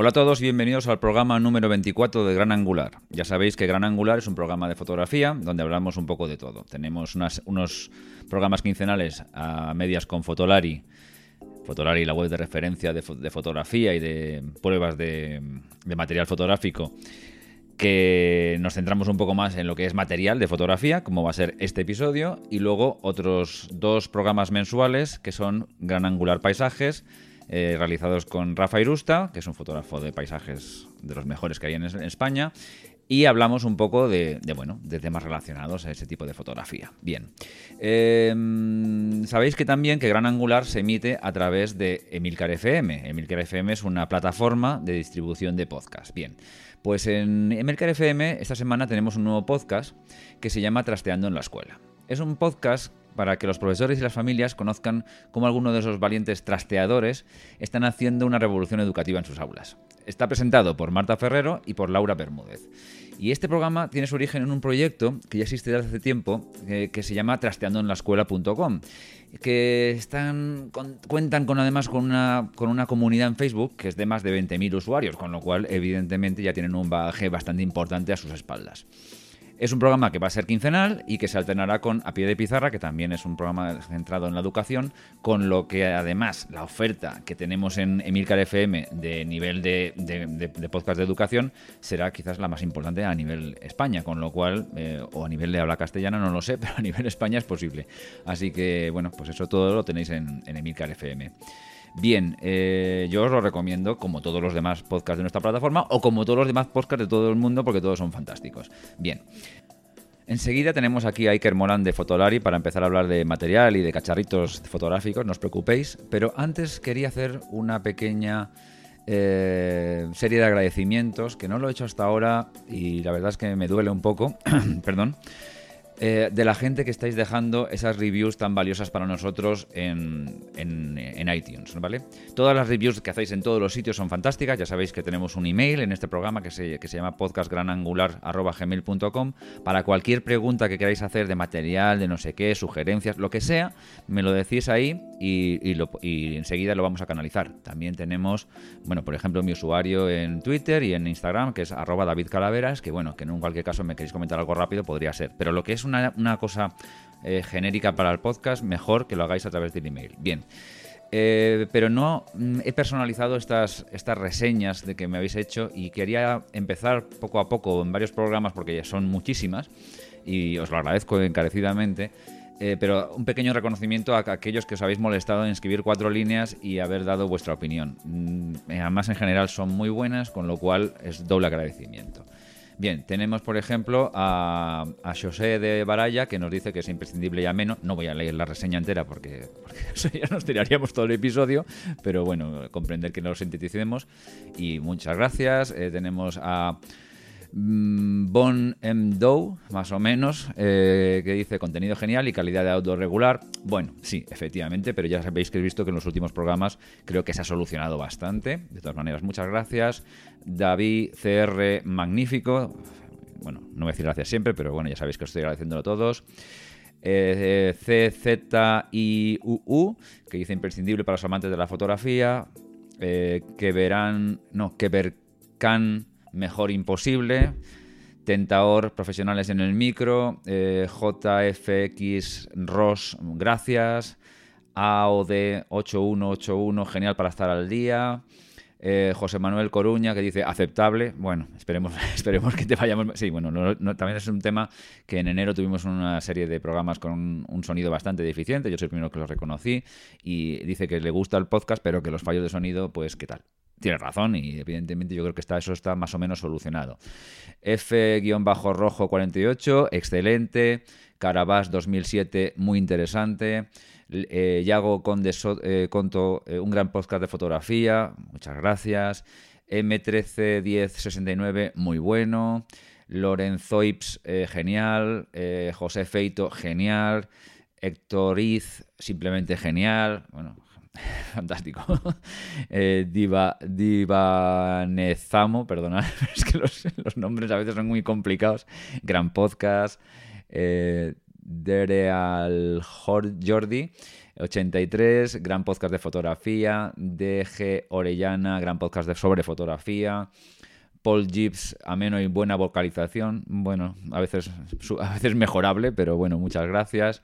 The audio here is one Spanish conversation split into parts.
Hola a todos y bienvenidos al programa número 24 de Gran Angular. Ya sabéis que Gran Angular es un programa de fotografía donde hablamos un poco de todo. Tenemos unos programas quincenales a medias con Fotolari, Fotolari, la web de referencia de, fotografía y de pruebas de, de material fotográfico que nos centramos un poco más en lo que es material de fotografía, como va a ser este episodio, y luego otros dos programas mensuales que son Gran Angular Paisajes eh, realizados con Rafa Irusta, que es un fotógrafo de paisajes de los mejores que hay en, España, y hablamos un poco de, bueno, temas relacionados a ese tipo de fotografía. Bien. Em, sabéis que también que Gran Angular se emite a través de Emilcar FM. Emilcar FM es una plataforma de distribución de podcast. Bien. Pues en Emilcar FM esta semana tenemos un nuevo podcast que se llama Trasteando en la Escuela. Es un podcast para que los profesores y las familias conozcan cómo algunos de esos valientes trasteadores están haciendo una revolución educativa en sus aulas. Está presentado por Marta Ferrero y por Laura Bermúdez. Y este programa tiene su origen en un proyecto que ya existe desde hace tiempo, que, se llama trasteandoenlaescuela.com, que están, cuentan con además con una, con una comunidad en Facebook que es de más de 20.000 usuarios, con lo cual evidentemente ya tienen un bagaje bastante importante a sus espaldas. Es un programa que va a ser quincenal y que se alternará con A Pie de Pizarra, que también es un programa centrado en la educación, con lo que además la oferta que tenemos en Emilcar FM de nivel de, podcast de educación será quizás la más importante a nivel España, con lo cual, eh, o a nivel de habla castellana, no lo sé, pero a nivel España es posible. Así que, bueno, pues eso todo lo tenéis en, en Emilcar FM. Bien, eh, yo os lo recomiendo como todos los demás podcasts de nuestra plataforma o como todos los demás podcasts de todo el mundo porque todos son fantásticos. Bien. Enseguida tenemos aquí a Iker Moran de Fotolari para empezar a hablar de material y de cacharritos fotográficos, no os preocupéis. Pero antes quería hacer una pequeña eh, serie de agradecimientos que no lo he hecho hasta ahora y la verdad es que me duele un poco. Perdón. Eh, de la gente que estáis dejando esas reviews tan valiosas para nosotros en, iTunes, ¿vale? Todas las reviews que hacéis en todos los sitios son fantásticas. Ya sabéis que tenemos un email en este programa que se, que se llama podcastgranangular.gmail.com para cualquier pregunta que queráis hacer de material, de no sé qué, sugerencias, lo que sea, me lo decís ahí y, y enseguida lo vamos a canalizar. También tenemos, bueno, por ejemplo, mi usuario en Twitter y en Instagram, que es arroba David Calaveras, que bueno, que en cualquier caso me queréis comentar algo rápido, podría ser. Pero lo que es una, cosa eh, genérica para el podcast, mejor que lo hagáis a través del email. Bien. Eh, pero no mm, he personalizado estas, estas reseñas de que me habéis hecho y quería empezar poco a poco en varios programas porque ya son muchísimas y os lo agradezco encarecidamente. Eh, pero un pequeño reconocimiento a aquellos que os habéis molestado en escribir cuatro líneas y haber dado vuestra opinión. Mm, además, en general son muy buenas, con lo cual es doble agradecimiento. Bien, tenemos por ejemplo a, José de Baraya que nos dice que es imprescindible y ameno. No voy a leer la reseña entera porque, ya nos tiraríamos todo el episodio, pero bueno, comprender que lo sinteticemos. Y muchas gracias. Eh, tenemos a Bon M. Doe, más o menos, eh, que dice contenido genial y calidad de audio regular. Bueno, sí, efectivamente, pero ya sabéis que he visto que en los últimos programas creo que se ha solucionado bastante. De todas maneras, muchas gracias. David CR Magnífico. Bueno, no voy a decir gracias siempre, pero bueno, ya sabéis que os estoy agradeciéndolo a todos. Eh, CZIUU, que dice imprescindible para los amantes de la fotografía. Eh, que verán. No, que vercan mejor imposible. Tentaor, profesionales en el micro. Eh, JFX Ross, gracias. AOD 8181, genial para estar al día. Eh, José Manuel Coruña que dice aceptable. Bueno, esperemos, esperemos que te vayamos. Sí, bueno, también es un tema que en enero tuvimos una serie de programas con un, sonido bastante deficiente. Yo soy el primero que lo reconocí y dice que le gusta el podcast, pero que los fallos de sonido, pues, ¿qué tal? Tiene razón y evidentemente yo creo que está, eso está más o menos solucionado. F-rojo 48, excelente. Carabás 2007, muy interesante. Eh, Yago Conde eh, Conto, eh, un gran podcast de fotografía, muchas gracias. M131069, muy bueno. Lorenzo Ips, genial. José Feito, genial. Héctor Iz, simplemente genial. Bueno, fantástico. Diva, Divanezamo, perdonad, es que los, nombres a veces son muy complicados. Gran podcast. Dereal Jordi. 83, gran podcast de fotografía. DG Orellana, gran podcast de sobre fotografía. Paul Gibbs, ameno y buena vocalización. Bueno, a veces, a veces mejorable, pero bueno, muchas gracias.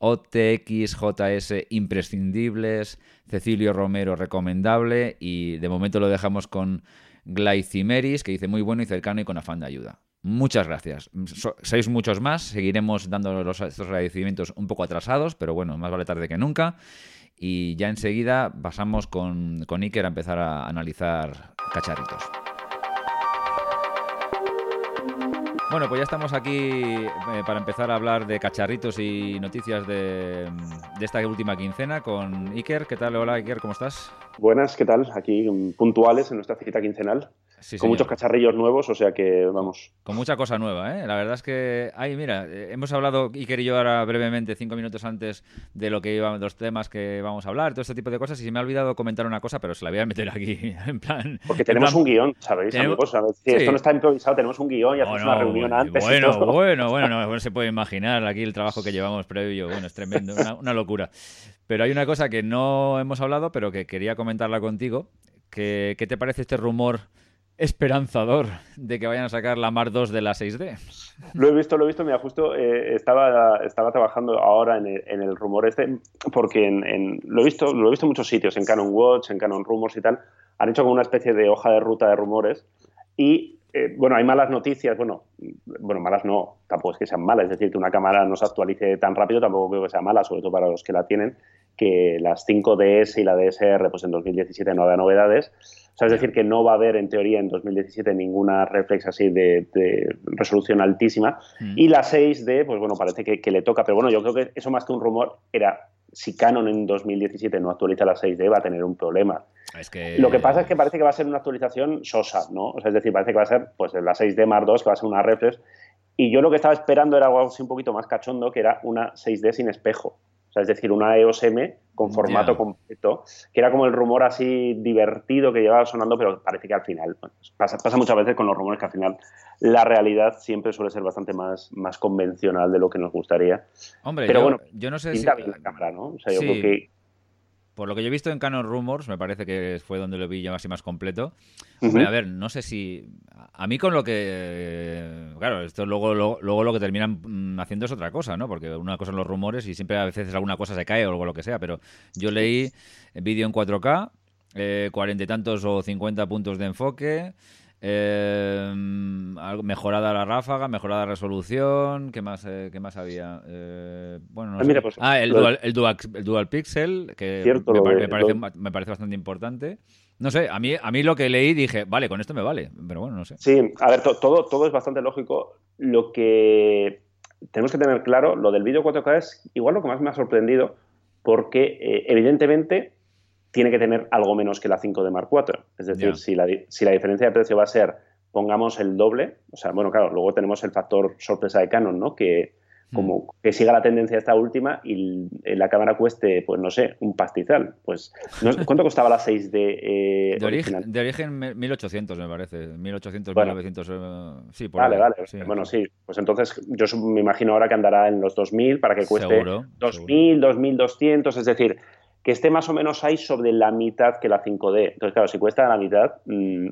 OTXJS imprescindibles. Cecilio Romero recomendable. Y de momento lo dejamos con Glycimeris, que dice muy bueno y cercano y con afán de ayuda. Muchas gracias. sois muchos más. Seguiremos dando los, estos agradecimientos un poco atrasados, pero bueno, más vale tarde que nunca. Y ya enseguida pasamos con, con Iker a empezar a analizar cacharritos. Bueno, pues ya estamos aquí eh, para empezar a hablar de cacharritos y noticias de, de, esta última quincena con Iker. ¿Qué tal? Hola Iker, ¿cómo estás? Buenas, ¿qué tal? Aquí mm, puntuales en nuestra cita quincenal con muchos cacharrillos nuevos, o sea que vamos. Con mucha cosa nueva, ¿eh? La verdad es que, ay, mira, eh, hemos hablado Iker y yo ahora brevemente, cinco minutos antes de lo que iba, los temas que vamos a hablar, todo este tipo de cosas, y se me ha olvidado comentar una cosa, pero se la voy a meter aquí, en plan. Porque tenemos un guion, ¿sabéis, amigos? Si esto no está improvisado, tenemos un guion y hacemos una reunión antes. Bueno, bueno, bueno, no, se puede imaginar aquí el trabajo que llevamos previo, bueno, es tremendo, una, locura. Pero hay una cosa que no hemos hablado, pero que quería comentarla contigo. ¿Qué te parece este rumor esperanzador de que vayan a sacar la Mar 2 de la 6D. Lo he visto, lo he visto. Mira, justo eh, estaba, estaba trabajando ahora en el, rumor este, porque en, lo, he visto, lo he visto en muchos sitios, en Canon Watch, en Canon Rumors y tal. Han hecho como una especie de hoja de ruta de rumores. Y eh, bueno, hay malas noticias. Bueno, bueno, malas no, tampoco es que sean malas. Es decir, que una cámara no se actualice tan rápido tampoco creo que sea mala, sobre todo para los que la tienen. Que las 5DS y la DSR, pues en 2017 no habrá novedades es decir, que no va a haber en teoría en 2017 ninguna reflex así de, resolución altísima. Mm. Y la 6D, pues bueno, parece que, le toca. Pero bueno, yo creo que eso más que un rumor era si Canon en 2017 no actualiza la 6D va a tener un problema. Lo que pasa es que parece que va a ser una actualización sosa, ¿no? es decir, parece que va a ser pues la 6D Mark II, que va a ser una reflex. Y yo lo que estaba esperando era algo así un poquito más cachondo, que era una 6D sin espejo. O sea, es decir, una EOS M con formato completo, que era como el rumor así divertido que llevaba sonando, pero parece que al final, pasa, pasa, muchas veces con los rumores que al final la realidad siempre suele ser bastante más, más convencional de lo que nos gustaría. Hombre, pero bueno, yo no sé si... la cámara, ¿no? O sea, yo creo que por lo que yo he visto en Canon Rumors, me parece que fue donde lo vi ya más y más completo. a ver, no sé si. A mí, con lo que. Claro, esto luego, luego, lo que terminan mm, haciendo es otra cosa, ¿no? Porque una cosa son los rumores y siempre a veces alguna cosa se cae o algo lo que sea. Pero yo leí vídeo en 4K, eh, cuarenta y tantos o 50 puntos de enfoque. Eh, mejorada la ráfaga, mejorada la resolución. ¿Qué más, eh, más había? Eh, bueno, no ah, sé. Pues, ah, el, dual, el, dual, Pixel, que me, parece, me, parece, bastante importante. No sé, a mí, a mí lo que leí dije, vale, con esto me vale, pero bueno, no sé. Sí, a ver, todo, todo es bastante lógico. Lo que tenemos que tener claro, lo del vídeo 4K es igual lo que más me ha sorprendido, porque evidentemente tiene que tener algo menos que la 5 de Mark IV. Es decir, si, la, si la diferencia de precio va a ser, pongamos el doble, o sea, bueno, claro, luego tenemos el factor sorpresa de Canon, ¿no? Que como mm. que siga la tendencia esta última y la cámara cueste, pues no sé, un pastizal. Pues, ¿Cuánto costaba la 6 de, eh, de, origen, de origen 1800, me parece. 1800, 1900. Eh, sí, por Vale, vale. Bueno, sí. Pues entonces yo me imagino ahora que andará en los 2000 para que cueste 2000, 2200. Es decir, que esté más o menos ahí sobre la mitad que la 5D. Entonces, claro, si cuesta la mitad, mm,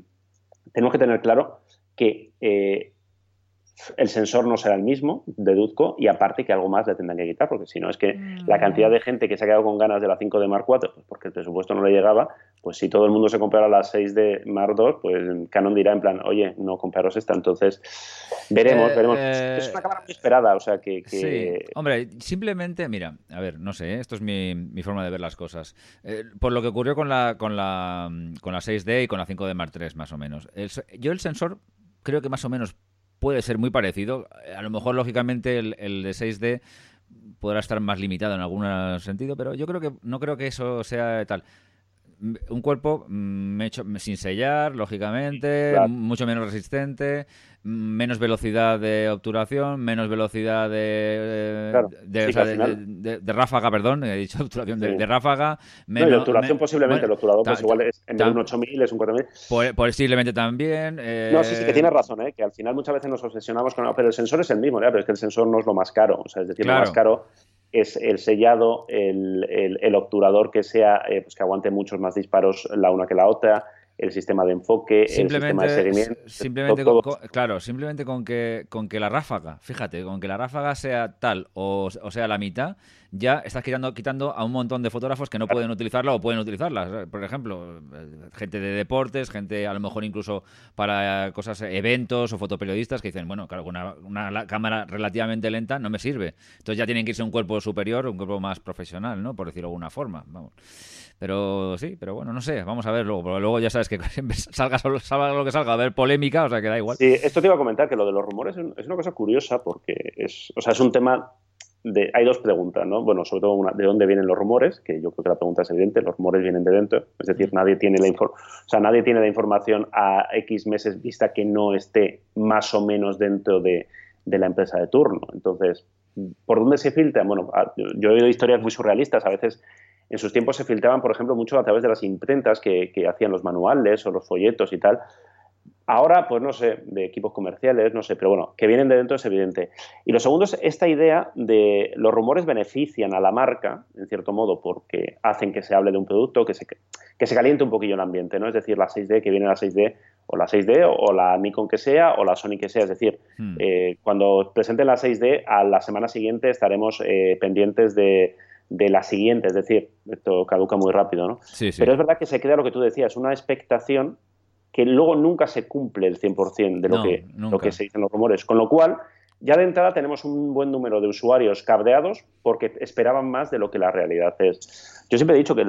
tenemos que tener claro que eh, el sensor no será el mismo, deduzco, y aparte que algo más le tendrán que quitar, porque si no es que la mm. cantidad de gente que se ha quedado con ganas de la 5D Mark IV, pues porque el presupuesto no le llegaba, pues si todo el mundo se comprara la 6D Mark II, pues Canon dirá en plan, oye, no compraros esta, entonces veremos, eh, veremos. Eh, es una cámara muy esperada, o sea que... Sí, hombre, simplemente, mira, a ver, no sé, esto es mi, forma de ver las cosas. Eh, por lo que ocurrió con la, con, la, con la 6D y con la 5D Mark III, más o menos. yo el sensor creo que más o menos puede ser muy parecido. A lo mejor, lógicamente, el, de 6D podrá estar más limitado en algún sentido, pero yo creo que no creo que eso sea tal. Un cuerpo mm, hecho sin sellar, lógicamente, mucho menos resistente, menos velocidad de obturación, menos velocidad de, de, ráfaga, perdón, he dicho obturación de, ráfaga. Menos, no, obturación posiblemente, el obturador pues igual es en de un 8000 es un 4000. Posiblemente también. Eh, no, sí, sí, que tienes razón, ¿eh? que al final muchas veces nos obsesionamos con. Pero el sensor es el mismo, ¿ya? pero es que el sensor no es lo más caro. O sea, es decir, lo más caro es el sellado, el, el, obturador que sea, eh, pues que aguante muchos más disparos la una que la otra el sistema de enfoque, el sistema de seguimiento. Simplemente claro, simplemente con que, con que la ráfaga, fíjate, con que la ráfaga sea tal o, sea la mitad, ya estás quitando, quitando a un montón de fotógrafos que no pueden utilizarla o pueden utilizarla. Por ejemplo, gente de deportes, gente a lo mejor incluso para cosas, eventos o fotoperiodistas que dicen, bueno, claro, una, una cámara relativamente lenta no me sirve. Entonces ya tienen que irse a un cuerpo superior, un cuerpo más profesional, ¿no? Por decirlo de alguna forma. Vamos. Pero sí, pero bueno, no sé, vamos a ver luego. Porque luego ya sabes que salga, salga lo que salga, a ver polémica, o sea que da igual. Sí, esto te iba a comentar que lo de los rumores es una cosa curiosa porque es, o sea, es un tema de, hay dos preguntas, ¿no? Bueno, sobre todo una, de dónde vienen los rumores, que yo creo que la pregunta es evidente, los rumores vienen de dentro, es decir, nadie tiene la o sea, nadie tiene la información a X meses vista que no esté más o menos dentro de, de la empresa de turno. Entonces, ¿por dónde se filtra? Bueno, yo he oído historias muy surrealistas, a veces en sus tiempos se filtraban, por ejemplo, mucho a través de las imprentas que, hacían los manuales o los folletos y tal. Ahora, pues no sé, de equipos comerciales, no sé, pero bueno, que vienen de dentro es evidente. Y lo segundo es esta idea de los rumores benefician a la marca, en cierto modo, porque hacen que se hable de un producto, que se, que se caliente un poquillo el ambiente, ¿no? Es decir, la 6D, que viene la 6D, o la 6D, o, la Nikon que sea, o la Sony que sea. Es decir, hmm. eh, cuando presenten la 6D, a la semana siguiente estaremos eh, pendientes de, de la siguiente, es decir, esto caduca muy rápido, ¿no? Sí, Pero es verdad que se crea lo que tú decías, una expectación que luego nunca se cumple el 100% de lo, que, lo que se dicen los rumores, con lo cual ya de entrada tenemos un buen número de usuarios cabreados porque esperaban más de lo que la realidad es. Yo siempre he dicho que,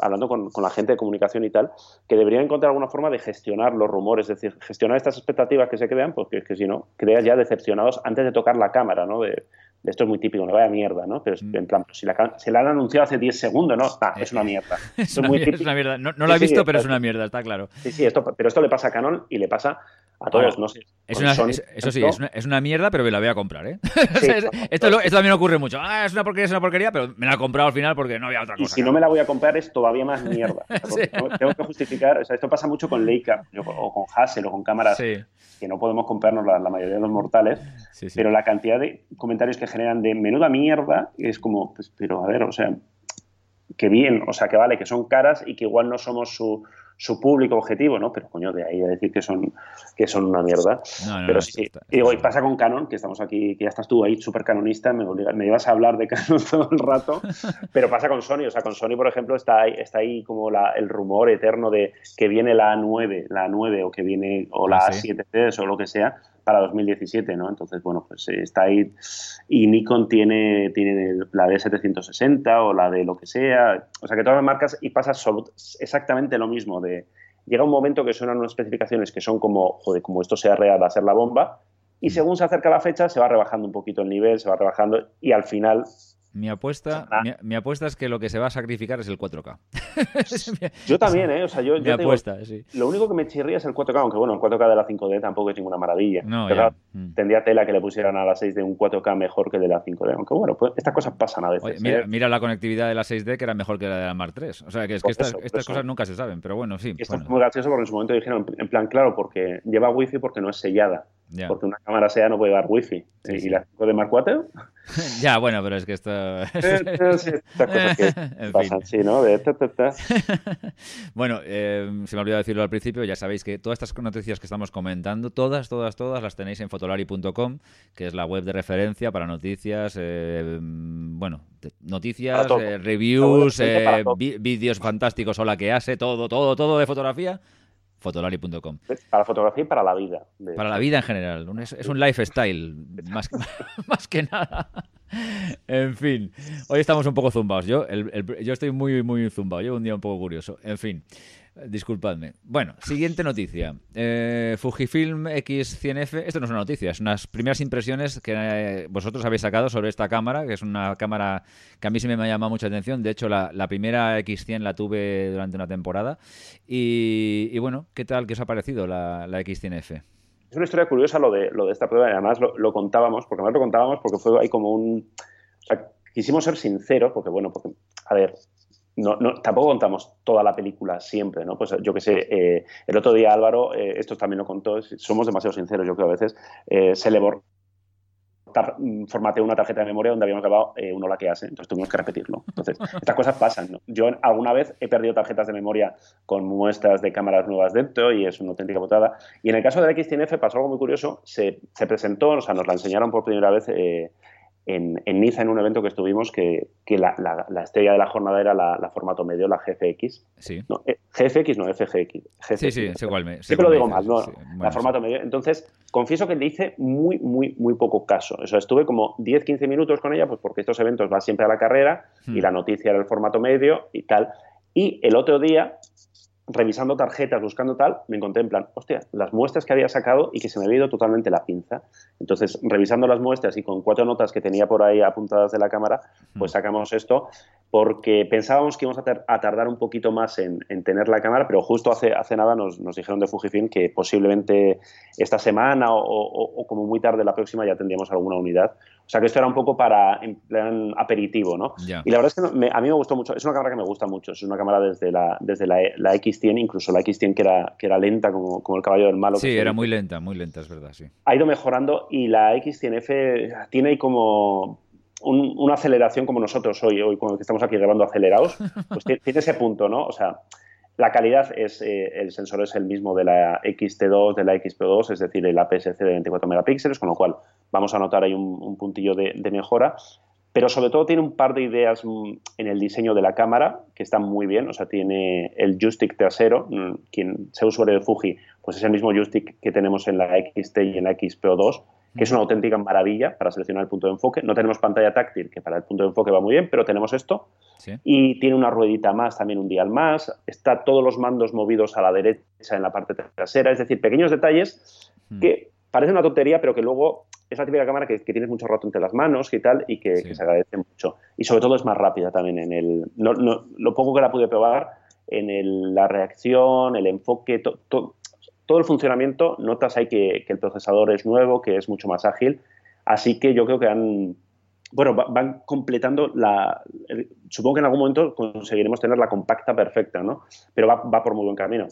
hablando con, la gente de comunicación y tal, que deberían encontrar alguna forma de gestionar los rumores, es decir, gestionar estas expectativas que se crean, porque es que si no, creas ya decepcionados antes de tocar la cámara, ¿no? De, esto es muy típico, no vaya mierda, ¿no? Pero mm. en plan, si la, se la han anunciado hace 10 segundos, ¿no? Ah, es una mierda. es, una, mierda. No, lo he visto, pero es una mierda, está claro. Sí, sí, esto, pero esto le pasa a Canon y le pasa a todos, no sé. Es una, eso sí, es una, mierda, pero me la voy a comprar, ¿eh? esto, también ocurre mucho. Ah, es una porquería, es una porquería, pero me la he comprado al final porque no había otra cosa. Y si no me la voy a comprar es todavía más mierda. Tengo que justificar, o sea, esto pasa mucho con Leica o con Hassel o con cámaras que no podemos comprarnos la, mayoría de los mortales, pero la cantidad de comentarios que generan de menuda mierda es como, pues, pero a ver, o sea, que bien, o sea, que vale, que son caras y que igual no somos su su público objetivo, ¿no? Pero coño, de ahí a decir que son, que son una mierda. Pero sí, y digo, y pasa con Canon, que estamos aquí, que ya estás tú ahí súper canonista, me, me ibas a hablar de Canon todo el rato, pero pasa con Sony, o sea, con Sony, por ejemplo, está ahí, está ahí como la, el rumor eterno de que viene la A9, la A9 o que viene, o la A7 o lo que sea, para 2017, ¿no? Entonces, bueno, pues eh, está ahí. Y Nikon tiene, tiene la D760 o la de lo que sea, o sea que todas las marcas y pasa exactamente lo mismo de llega un momento que suenan unas especificaciones que son como, joder, como esto sea real, va a ser la bomba y según se acerca la fecha se va rebajando un poquito el nivel, se va rebajando y al final mi apuesta, mi, apuesta es que lo que se va a sacrificar es el 4K. yo también, ¿eh? O sea, yo, mi apuesta, sí. Lo único que me chirría es el 4K, aunque bueno, el 4K de la 5D tampoco es ninguna maravilla. No, mm. Tendría tela que le pusieran a la 6D un 4K mejor que de la 5D. Aunque bueno, pues estas cosas pasan a veces. mira, ¿eh? mira, la conectividad de la 6D que era mejor que la de la Mark 3. O sea, que es que estas, estas cosas nunca se saben, pero bueno, sí. esto es muy gracioso porque en su momento dijeron, en plan, claro, porque lleva wifi porque no es sellada. Porque una cámara sea no puede llevar wifi. ¿Y la 5 de Mark 4? ya, bueno, pero es que esto... bueno, eh, se me ha olvidado decirlo al principio, ya sabéis que todas estas noticias que estamos comentando, todas, todas, todas las tenéis en fotolari.com, que es la web de referencia para noticias, eh, bueno, noticias, eh, reviews, vídeos fantásticos o la que hace, todo, todo, todo de fotografía fotolari.com. Para fotografía y para la vida. Para la vida en general. Es, un lifestyle, más, más que nada. En fin, hoy estamos un poco zumbados. Yo, yo estoy muy, muy zumbado. Llevo un día un poco curioso. En fin. Disculpadme. Bueno, siguiente noticia. Eh, Fujifilm X100F. Esto no es una noticia, es unas primeras impresiones que eh, vosotros habéis sacado sobre esta cámara, que es una cámara que a mí sí me ha llamado mucha atención. De hecho, la, primera X100 la tuve durante una temporada. Y, bueno, ¿qué tal? ¿Qué os ha parecido la, la X100F? es una historia curiosa lo de, lo de esta prueba además lo, contábamos, porque además lo contábamos porque fue ahí como un... O sea, quisimos ser sinceros porque, bueno, porque, a ver, no, no, tampoco contamos toda la película siempre, ¿no? Pues yo que sé, eh, el otro día Álvaro, eh, esto también lo contó, somos demasiado sinceros, yo creo a veces, eh, se le formateó una tarjeta de memoria donde habíamos grabado eh, un hola que hace, entonces tuvimos que repetirlo. Entonces, estas cosas pasan, ¿no? Yo alguna vez he perdido tarjetas de memoria con muestras de cámaras nuevas dentro y es una auténtica botada. Y en el caso del XTNF pasó algo muy curioso, se, se presentó, o sea, nos la enseñaron por primera vez eh, en, Niza en un evento que estuvimos que, la, estrella de la jornada era la, formato medio, la GFX. Sí. No, eh, GFX, no, FGX. sí, sí, sé cuál me. Siempre lo digo mal, ¿no? la formato medio. Entonces, confieso que le hice muy, muy, muy poco caso. O sea, estuve como 10-15 minutos con ella, pues porque estos eventos van siempre a la carrera y hmm. la noticia era el formato medio y tal. Y el otro día revisando tarjetas, buscando tal, me encontré en plan, hostia, las muestras que había sacado y que se me había ido totalmente la pinza. Entonces, revisando las muestras y con cuatro notas que tenía por ahí apuntadas de la cámara, pues sacamos esto porque pensábamos que íbamos a, tardar un poquito más en, tener la cámara, pero justo hace, hace nada nos, dijeron de Fujifilm que posiblemente esta semana o, como muy tarde la próxima ya tendríamos alguna unidad. O sea que esto era un poco para en plan aperitivo, ¿no? Y la verdad es que a mí me gustó mucho, es una cámara que me gusta mucho, es una cámara desde la, desde la, la X100, incluso la X100 que era, que era lenta como, como el caballo del malo. Sí, era muy lenta, muy lenta, es verdad, sí. Ha ido mejorando y la X100F tiene ahí como una aceleración como nosotros hoy, hoy cuando estamos aquí grabando acelerados, pues tiene ese punto, ¿no? O sea, la calidad es, eh, el sensor es el mismo de la XT2, de la XP2, es decir, el APS-C de 24 megapíxeles, con lo cual vamos a notar ahí un, puntillo de, mejora. Pero sobre todo tiene un par de ideas mm, en el diseño de la cámara que están muy bien. O sea, tiene el joystick trasero. Mm, quien sea usuario de Fuji, pues es el mismo joystick que tenemos en la XT y en la XPO2 que es una auténtica maravilla para seleccionar el punto de enfoque. No tenemos pantalla táctil, que para el punto de enfoque va muy bien, pero tenemos esto. Y tiene una ruedita más, también un dial más. Está todos los mandos movidos a la derecha en la parte trasera. Es decir, pequeños detalles hmm. que parecen una tontería, pero que luego es la típica cámara que, tienes mucho rato entre las manos y tal, y que, se agradece mucho. Y sobre todo es más rápida también en el... lo poco que la pude probar, en la reacción, el enfoque, todo todo el funcionamiento, notas ahí que, el procesador es nuevo, que es mucho más ágil, así que yo creo que han, bueno, van completando la, supongo que en algún momento conseguiremos tener la compacta perfecta, ¿no? Pero va, por muy buen camino.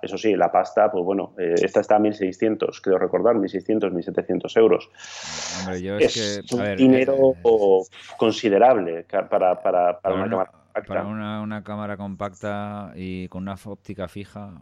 eso sí, la pasta, pues bueno, eh, esta está a 1.600, creo recordar, 1.600, 1.700 euros. Hombre, yo es, que, un dinero eh, considerable para, para, para una cámara para una, cámara compacta y con una óptica fija,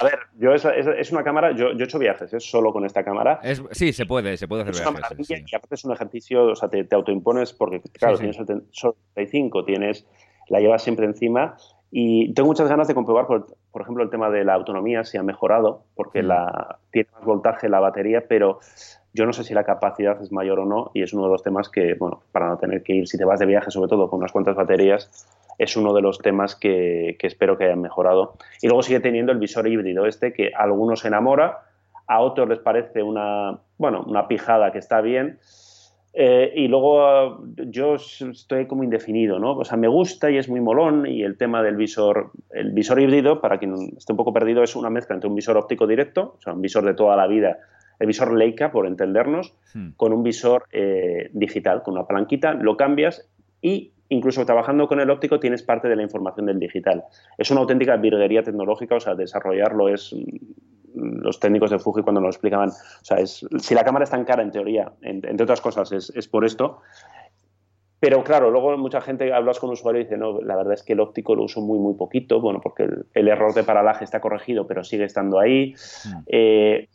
A ver, yo es, es, una cámara, yo, yo, he hecho viajes, es solo con esta cámara. sí, se puede, se puede hacer viajes. Y aparte es un ejercicio, o sea, te, autoimpones porque, claro, tienes el 35, tienes, la llevas siempre encima y tengo muchas ganas de comprobar, por, por ejemplo, el tema de la autonomía, si ha mejorado, porque la, tiene más voltaje la batería, pero yo no sé si la capacidad es mayor o no y es uno de los temas que, bueno, para no tener que ir, si te vas de viaje, sobre todo con unas cuantas baterías, es uno de los temas que, espero que hayan mejorado. Y luego sigue teniendo el visor híbrido este que a algunos enamora, a otros les parece una, bueno, una pijada que está bien. Eh, y luego yo estoy como indefinido, ¿no? O sea, me gusta y es muy molón y el tema del visor, el visor híbrido, para quien esté un poco perdido, es una mezcla entre un visor óptico directo, o sea, un visor de toda la vida el visor Leica, por entendernos, hmm. con un visor eh, digital, con una palanquita, lo cambias y incluso trabajando con el óptico tienes parte de la información del digital. Es una auténtica virguería tecnológica, o sea, desarrollarlo es mm, los técnicos de Fuji cuando nos lo explicaban, o sea, es, si la cámara es tan cara en teoría, entre otras cosas, es, por esto. Pero claro, luego mucha gente hablas con un usuario y dice, no, la verdad es que el óptico lo uso muy, muy poquito, bueno, porque el, error de paralaje está corregido, pero sigue estando ahí. Hmm. Eh,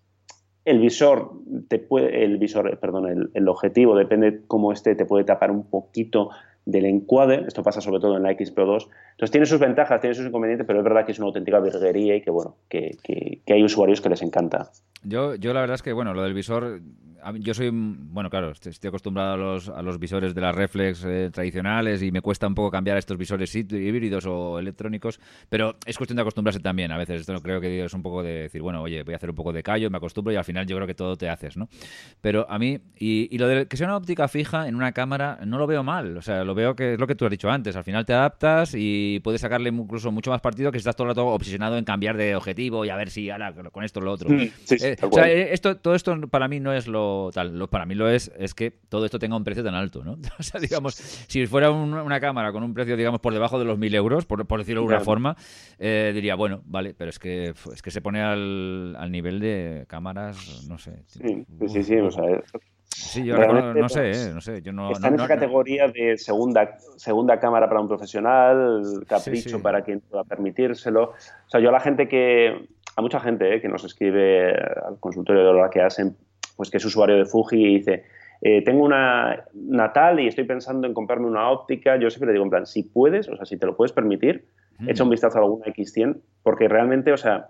el visor, te puede, el visor, perdón, el, objetivo, depende cómo esté, te puede tapar un poquito del encuadre. Esto pasa sobre todo en la XPO2. Entonces tiene sus ventajas, tiene sus inconvenientes, pero es verdad que es una auténtica virguería y que bueno, que, que hay usuarios que les encanta. Yo, yo la verdad es que bueno, lo del visor yo soy, bueno, claro, estoy acostumbrado a los, a los visores de las reflex eh, tradicionales y me cuesta un poco cambiar a estos visores híbridos o electrónicos, pero es cuestión de acostumbrarse también. A veces esto creo que es un poco de decir, bueno, oye, voy a hacer un poco de callo, me acostumbro y al final yo creo que todo te haces, ¿no? Pero a mí, y, lo de que sea una óptica fija en una cámara, no lo veo mal. O sea, lo veo que es lo que tú has dicho antes. Al final te adaptas y puedes sacarle incluso mucho más partido que si estás todo el rato obsesionado en cambiar de objetivo y a ver si ahora con esto o lo otro. Mm, eh, o sea, eh, esto, todo esto para mí no es lo tal. Lo, para mí lo es es que todo esto tenga un precio tan alto, ¿no? O sea, digamos, si fuera una cámara con un precio, digamos, por debajo de los mil euros, por, decirlo de alguna forma, eh, diría, bueno, vale, pero es que, es que se pone al, al nivel de cámaras, no sé. Sí, sí, sí, o sea, Sí, yo no, sé, eh, no sé. Yo no, está en esa categoría de segunda, segunda cámara para un profesional, capricho para quien pueda permitírselo. O sea, yo a la gente que, a mucha gente eh, que nos escribe al consultorio de la que hacen, pues que es usuario de Fuji y dice, eh, tengo una Natal y estoy pensando en comprarme una óptica, yo siempre le digo en plan, si puedes, o sea, si te lo puedes permitir, echa un vistazo a alguna X100, porque realmente, o sea,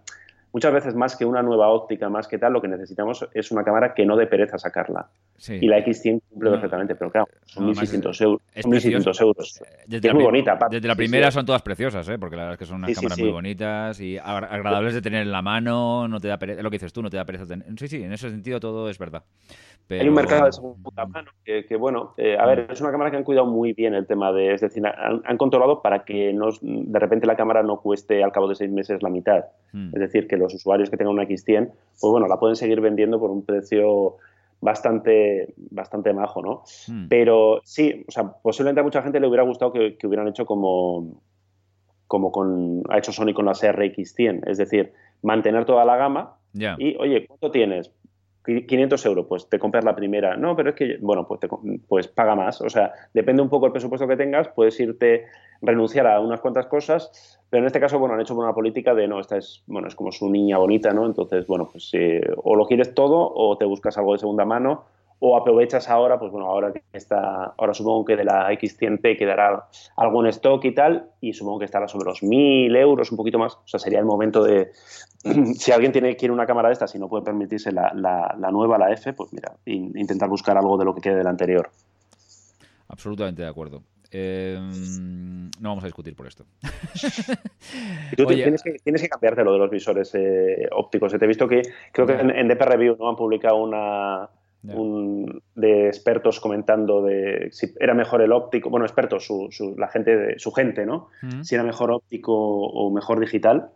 muchas veces más que una nueva óptica, más que tal, lo que necesitamos es una cámara que no dé pereza sacarla. Y la X100 cumple perfectamente, pero claro, son 1.600 euros. Son 1.600 euros. Desde es muy bonita. Desde la primera son todas preciosas, ¿eh? porque la verdad es que son unas cámaras muy bonitas y agradables de tener en la mano, no te da pereza, lo que dices tú, no te da pereza tener. Sí, sí, en ese sentido todo es verdad. Hay un mercado de segunda mano que, bueno, eh, a ver, mm. es una cámara que han cuidado muy bien el tema de, es decir, han, controlado para que no, de repente la cámara no cueste al cabo de seis meses la mitad. Mm. Es decir, que los usuarios que tengan una X100, pues bueno, la pueden seguir vendiendo por un precio bastante, bastante majo, ¿no? Mm. Pero sí, o sea, posiblemente a mucha gente le hubiera gustado que, hubieran hecho como, como con, ha hecho Sony con la CRX100, es decir, mantener toda la gama y, oye, ¿cuánto tienes? 500 euros, pues te compras la primera. No, pero es que, bueno, pues, pues paga más. O sea, depende un poco del presupuesto que tengas, puedes irte, renunciar a unas cuantas cosas, pero en este caso, bueno, han hecho una política de, no, esta es, bueno, es como su niña bonita, ¿no? Entonces, bueno, pues eh, o lo quieres todo o te buscas algo de segunda mano o aprovechas ahora, pues bueno, ahora que está, ahora supongo que de la X100T quedará algo en stock y tal, y supongo que estará sobre los 1000 euros, un poquito más, o sea, sería el momento de, si alguien tiene, quiere una cámara de estas y no puede permitirse la, la, nueva, la F, pues mira, intentar buscar algo de lo que quede de la anterior. Absolutamente de acuerdo. Em, no vamos a discutir por esto. tú tienes, que, tienes, que, cambiarte lo de los visores eh, ópticos. Te he visto que creo que en, en DP Review ¿no? han publicado una, de expertos comentando de si era mejor el óptico, bueno, expertos, su, la gente, su gente, ¿no? Si era mejor óptico o mejor digital.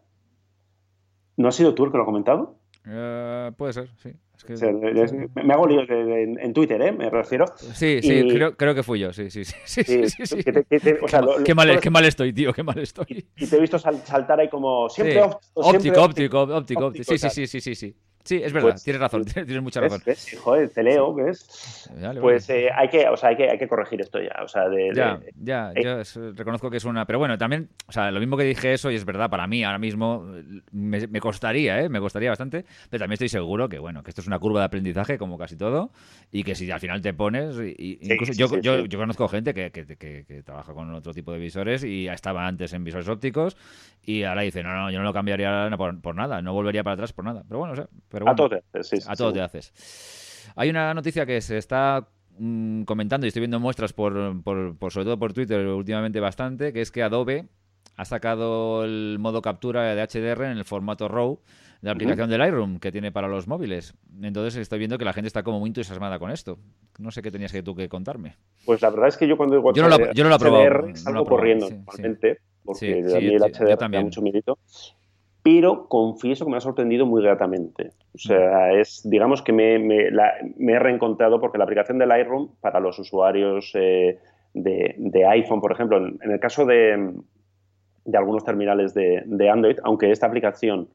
¿No ha sido tú el que lo ha comentado? Eh, puede ser, sí. me, hago líos en, Twitter, ¿eh? Me refiero. Sí, sí, creo, creo, que fui yo, sí, sí, sí. qué, mal, estoy, tío, qué mal estoy. Y, te he visto saltar ahí como siempre óptico, óptico, óptico, óptico, Sí, sí, sí, sí, sí, sí. Sí, es verdad, pues tienes razón, tienes mucha razón. Joder, te leo, ¿ves? pues eh, hay, que, o sea, hay, que, hay que corregir esto ya. O sea, de, ya, ya, eh, yo reconozco que es una. Pero bueno, también, o sea, lo mismo que dije eso, y es verdad, para mí ahora mismo me, me costaría, ¿eh? Me costaría bastante, pero también estoy seguro que, bueno, que esto es una curva de aprendizaje, como casi todo, y que si al final te pones. incluso yo, yo, yo, conozco gente que, que, que, trabaja con otro tipo de visores y estaba antes en visores ópticos y ahora dice, no, no, yo no lo cambiaría por, por nada, no volvería para atrás por nada. Pero bueno, o sea, a todo te haces, A todo te haces. Hay una noticia que se está mm, comentando y estoy viendo muestras por, por, sobre todo por Twitter últimamente bastante, que es que Adobe ha sacado el modo captura de HDR en el formato RAW de la aplicación del Lightroom que tiene para los móviles. Entonces estoy viendo que la gente está como muy entusiasmada con esto. No sé qué tenías que tú que contarme. Pues la verdad es que yo cuando digo yo no lo, yo no lo he probado, salgo corriendo normalmente, porque a mí el HDR también. mucho milito pero confieso que me ha sorprendido muy gratamente. O sea, es, digamos que me, he reencontrado porque la aplicación del Lightroom para los usuarios eh, de, iPhone, por ejemplo, en, el caso de, algunos terminales de, Android, aunque esta aplicación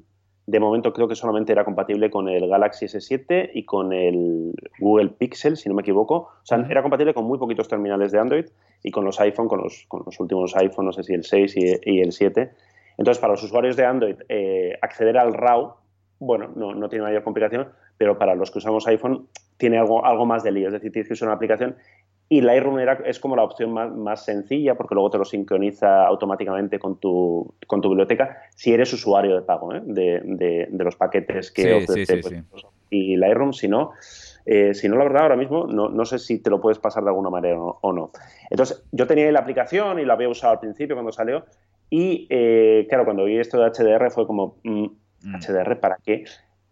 de momento creo que solamente era compatible con el Galaxy S7 y con el Google Pixel, si no me equivoco. O sea, era compatible con muy poquitos terminales de Android y con los iPhone, con los, con los últimos iPhone, no sé si el 6 y, y el 7 entonces, para los usuarios de Android, eh, acceder al RAW, bueno, no, no, tiene mayor complicación, pero para los que usamos iPhone tiene algo, algo más de lío. Es decir, tienes que usar una aplicación y Lightroom es como la opción más, más, sencilla porque luego te lo sincroniza automáticamente con tu, con tu biblioteca si eres usuario de pago ¿eh? de, de, los paquetes que ofrece. Pues, y Lightroom, si no, eh, si no, la verdad, ahora mismo no, no, sé si te lo puedes pasar de alguna manera o, no. Entonces, yo tenía la aplicación y la había usado al principio cuando salió y, eh, claro, cuando vi esto de HDR fue como, mm, HDR, ¿para qué?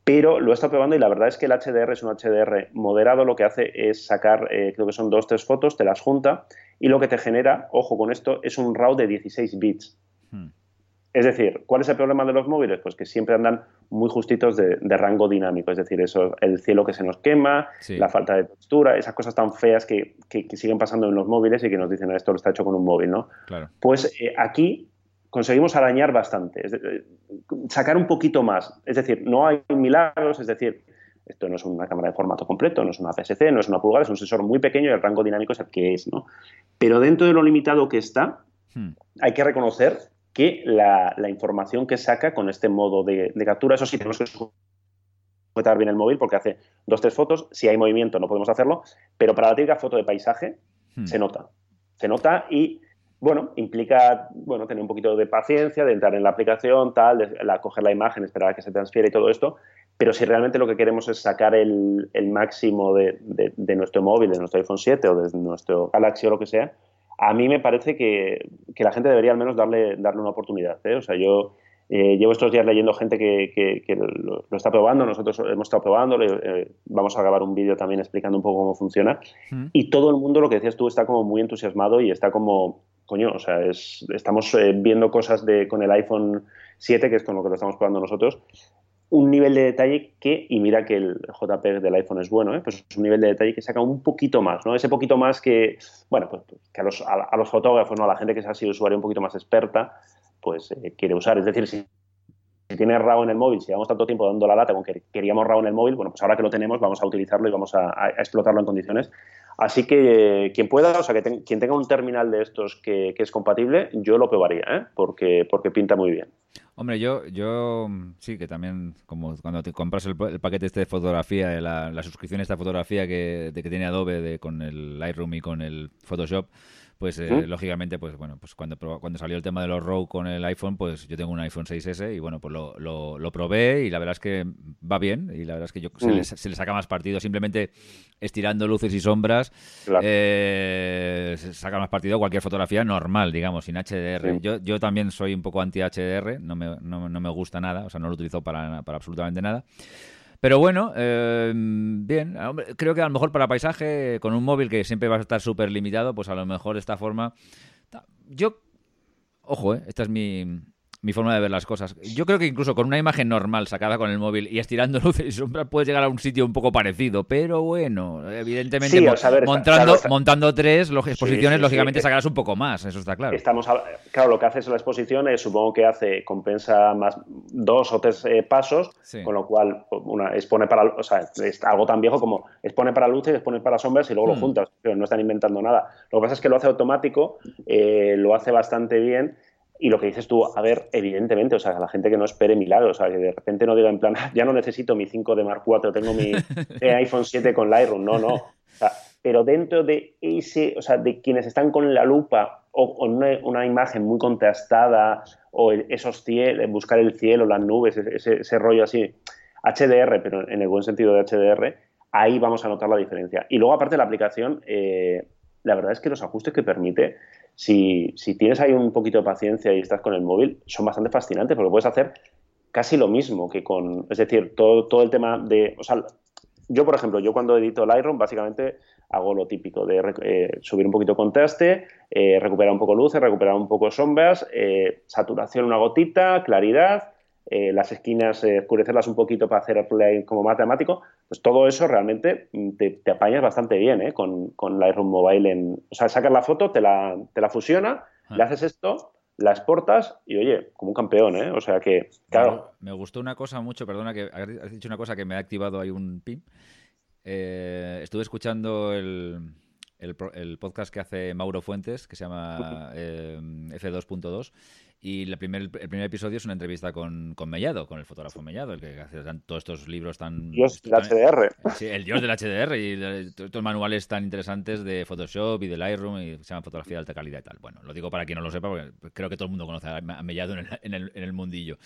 pero lo he estado probando y la verdad es que el HDR es un HDR moderado, lo que hace es sacar, eh, creo que son dos, tres fotos, te las junta y lo que te genera, ojo con esto, es un RAW de 16 bits. Hmm. Es decir, ¿cuál es el problema de los móviles? Pues que siempre andan muy justitos de, rango dinámico, es decir, eso, el cielo que se nos quema, la falta de textura, esas cosas tan feas que, siguen pasando en los móviles y que nos dicen esto lo está hecho con un móvil, ¿no? Pues eh, aquí conseguimos arañar bastante, sacar un poquito más. Es decir, no hay milagros, es decir, esto no es una cámara de formato completo, no es una PSC, no es una pulgada, es un sensor muy pequeño y el rango dinámico es el que es, ¿no? Pero dentro de lo limitado que está, hmm. hay que reconocer que la, información que saca con este modo de, captura, eso sí, tenemos que sujetar bien el móvil porque hace dos, tres fotos, si hay movimiento no podemos hacerlo, pero para la típica foto de paisaje hmm. se nota, se nota y bueno, implica bueno, tener un poquito de paciencia, de entrar en la aplicación, tal, de, coger la imagen, esperar a que se transfiera y todo esto, pero si realmente lo que queremos es sacar el, máximo de, nuestro móvil, de nuestro iPhone 7 o de nuestro Galaxy o lo que sea, a mí me parece que, la gente debería al menos darle, darle una oportunidad. ¿eh? O sea, yo eh, llevo estos días leyendo gente que, lo, está probando, nosotros hemos estado probando, eh, vamos a grabar un vídeo también explicando un poco cómo funciona, mm. y todo el mundo, lo que decías tú, está como muy entusiasmado y está como, coño, o sea, es, estamos viendo cosas con el iPhone 7, que es con lo que lo estamos probando nosotros, un nivel de detalle que, y mira que el JPEG del iPhone es bueno, ¿eh? pues es un nivel de detalle que saca un poquito más, ¿no? Ese poquito más que, bueno, pues que a los, a, los fotógrafos, ¿no? A la gente que se ha sido usuario un poquito más experta, pues eh, quiere usar. Es decir, si, si tiene RAW en el móvil, si llevamos tanto tiempo dando la lata con que queríamos RAW en el móvil, bueno, pues ahora que lo tenemos vamos a utilizarlo y vamos a explotarlo en condiciones Así que quien pueda, o sea, que quien tenga un terminal de estos que, es compatible, yo lo probaría, ¿eh? porque, porque pinta muy bien. Hombre, yo, yo sí que también, como cuando te compras el, paquete este de fotografía, la, la suscripción a esta fotografía que, de, que tiene Adobe de, con el Lightroom y con el Photoshop, pues eh, lógicamente, pues bueno, pues cuando, cuando salió el tema de los RAW con el iPhone, pues yo tengo un iPhone 6S y bueno, pues lo, lo, probé y la verdad es que va bien y la verdad es que yo, se, le, saca más partido. Simplemente estirando luces y sombras eh, se saca más partido cualquier fotografía normal, digamos, sin HDR. Yo, yo también soy un poco anti-HDR, no me, no, no me gusta nada, o sea, no lo utilizo para, para absolutamente nada. Pero bueno, eh, bien, creo que a lo mejor para paisaje, con un móvil que siempre va a estar súper limitado, pues a lo mejor de esta forma... Yo, ojo, eh, esta es mi, mi forma de ver las cosas. Yo creo que incluso con una imagen normal sacada con el móvil y estirando luces y sombras puedes llegar a un sitio un poco parecido, pero bueno, evidentemente montando, montando tres exposiciones, lógicamente sacarás un poco más, eso está claro. Estamos claro, lo que hace la exposición es, supongo que hace, compensa más dos o tres eh, pasos, con lo cual una expone para, o sea, es algo tan viejo como expone para luces, expone para sombras y luego lo hmm. juntas, pero no están inventando nada. Lo que pasa es que lo hace automático, eh, lo hace bastante bien y lo que dices tú, a ver, evidentemente, o sea, la gente que no espere milagros, o sea, que de repente no diga en plan, ya no necesito mi 5 de Mark 4, tengo mi iPhone 7 con Lightroom, no, no. pero dentro de ese, o sea, de quienes están con la lupa o con una, imagen muy contrastada o esos cielos, buscar el cielo, las nubes, ese, ese, rollo así, HDR, pero en el buen sentido de HDR, ahí vamos a notar la diferencia. Y luego, aparte, la aplicación, eh, la verdad es que los ajustes que permite si, tienes ahí un poquito de paciencia y estás con el móvil, son bastante fascinantes porque puedes hacer casi lo mismo que con, es decir, todo, todo el tema de, o sea, yo por ejemplo, yo cuando edito Lightroom básicamente hago lo típico de eh, subir un poquito contraste, eh, recuperar un poco luces, recuperar un poco sombras, eh, saturación una gotita, claridad, eh, las esquinas eh, oscurecerlas un poquito para hacer play como matemático, pues todo eso realmente mm, te, apañas bastante bien ¿eh? con, con Lightroom Mobile. En, o sea, sacas la foto, te la, te la fusiona, ah. le haces esto, la exportas y oye, como un campeón, ¿eh? O sea que, claro. Me gustó una cosa mucho, perdona que has dicho una cosa que me ha activado ahí un pin. estuve escuchando el, el, podcast que hace Mauro Fuentes, que se llama F2.2, y el primer, el primer episodio es una entrevista con, con Mellado, con el fotógrafo Mellado, el que hace todos estos libros tan... Dios del HDR. Sí, el dios del HDR y estos manuales tan interesantes de Photoshop y de Lightroom y se llama fotografía de alta calidad y tal. Bueno, lo digo para quien no lo sepa porque creo que todo el mundo conoce a Mellado en el, en el, en el mundillo.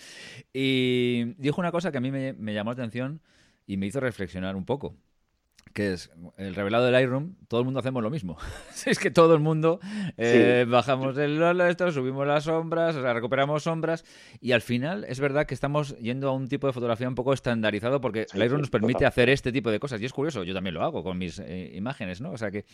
Y dijo una cosa que a mí me, me llamó la atención y me hizo reflexionar un poco. Que es el revelado del Lightroom, todo el mundo hacemos lo mismo. es que todo el mundo eh, bajamos el esto, subimos las sombras, o sea, recuperamos sombras y al final es verdad que estamos yendo a un tipo de fotografía un poco estandarizado porque Lightroom nos permite hacer este tipo de cosas y es curioso, yo también lo hago con mis eh, imágenes, ¿no? O sea que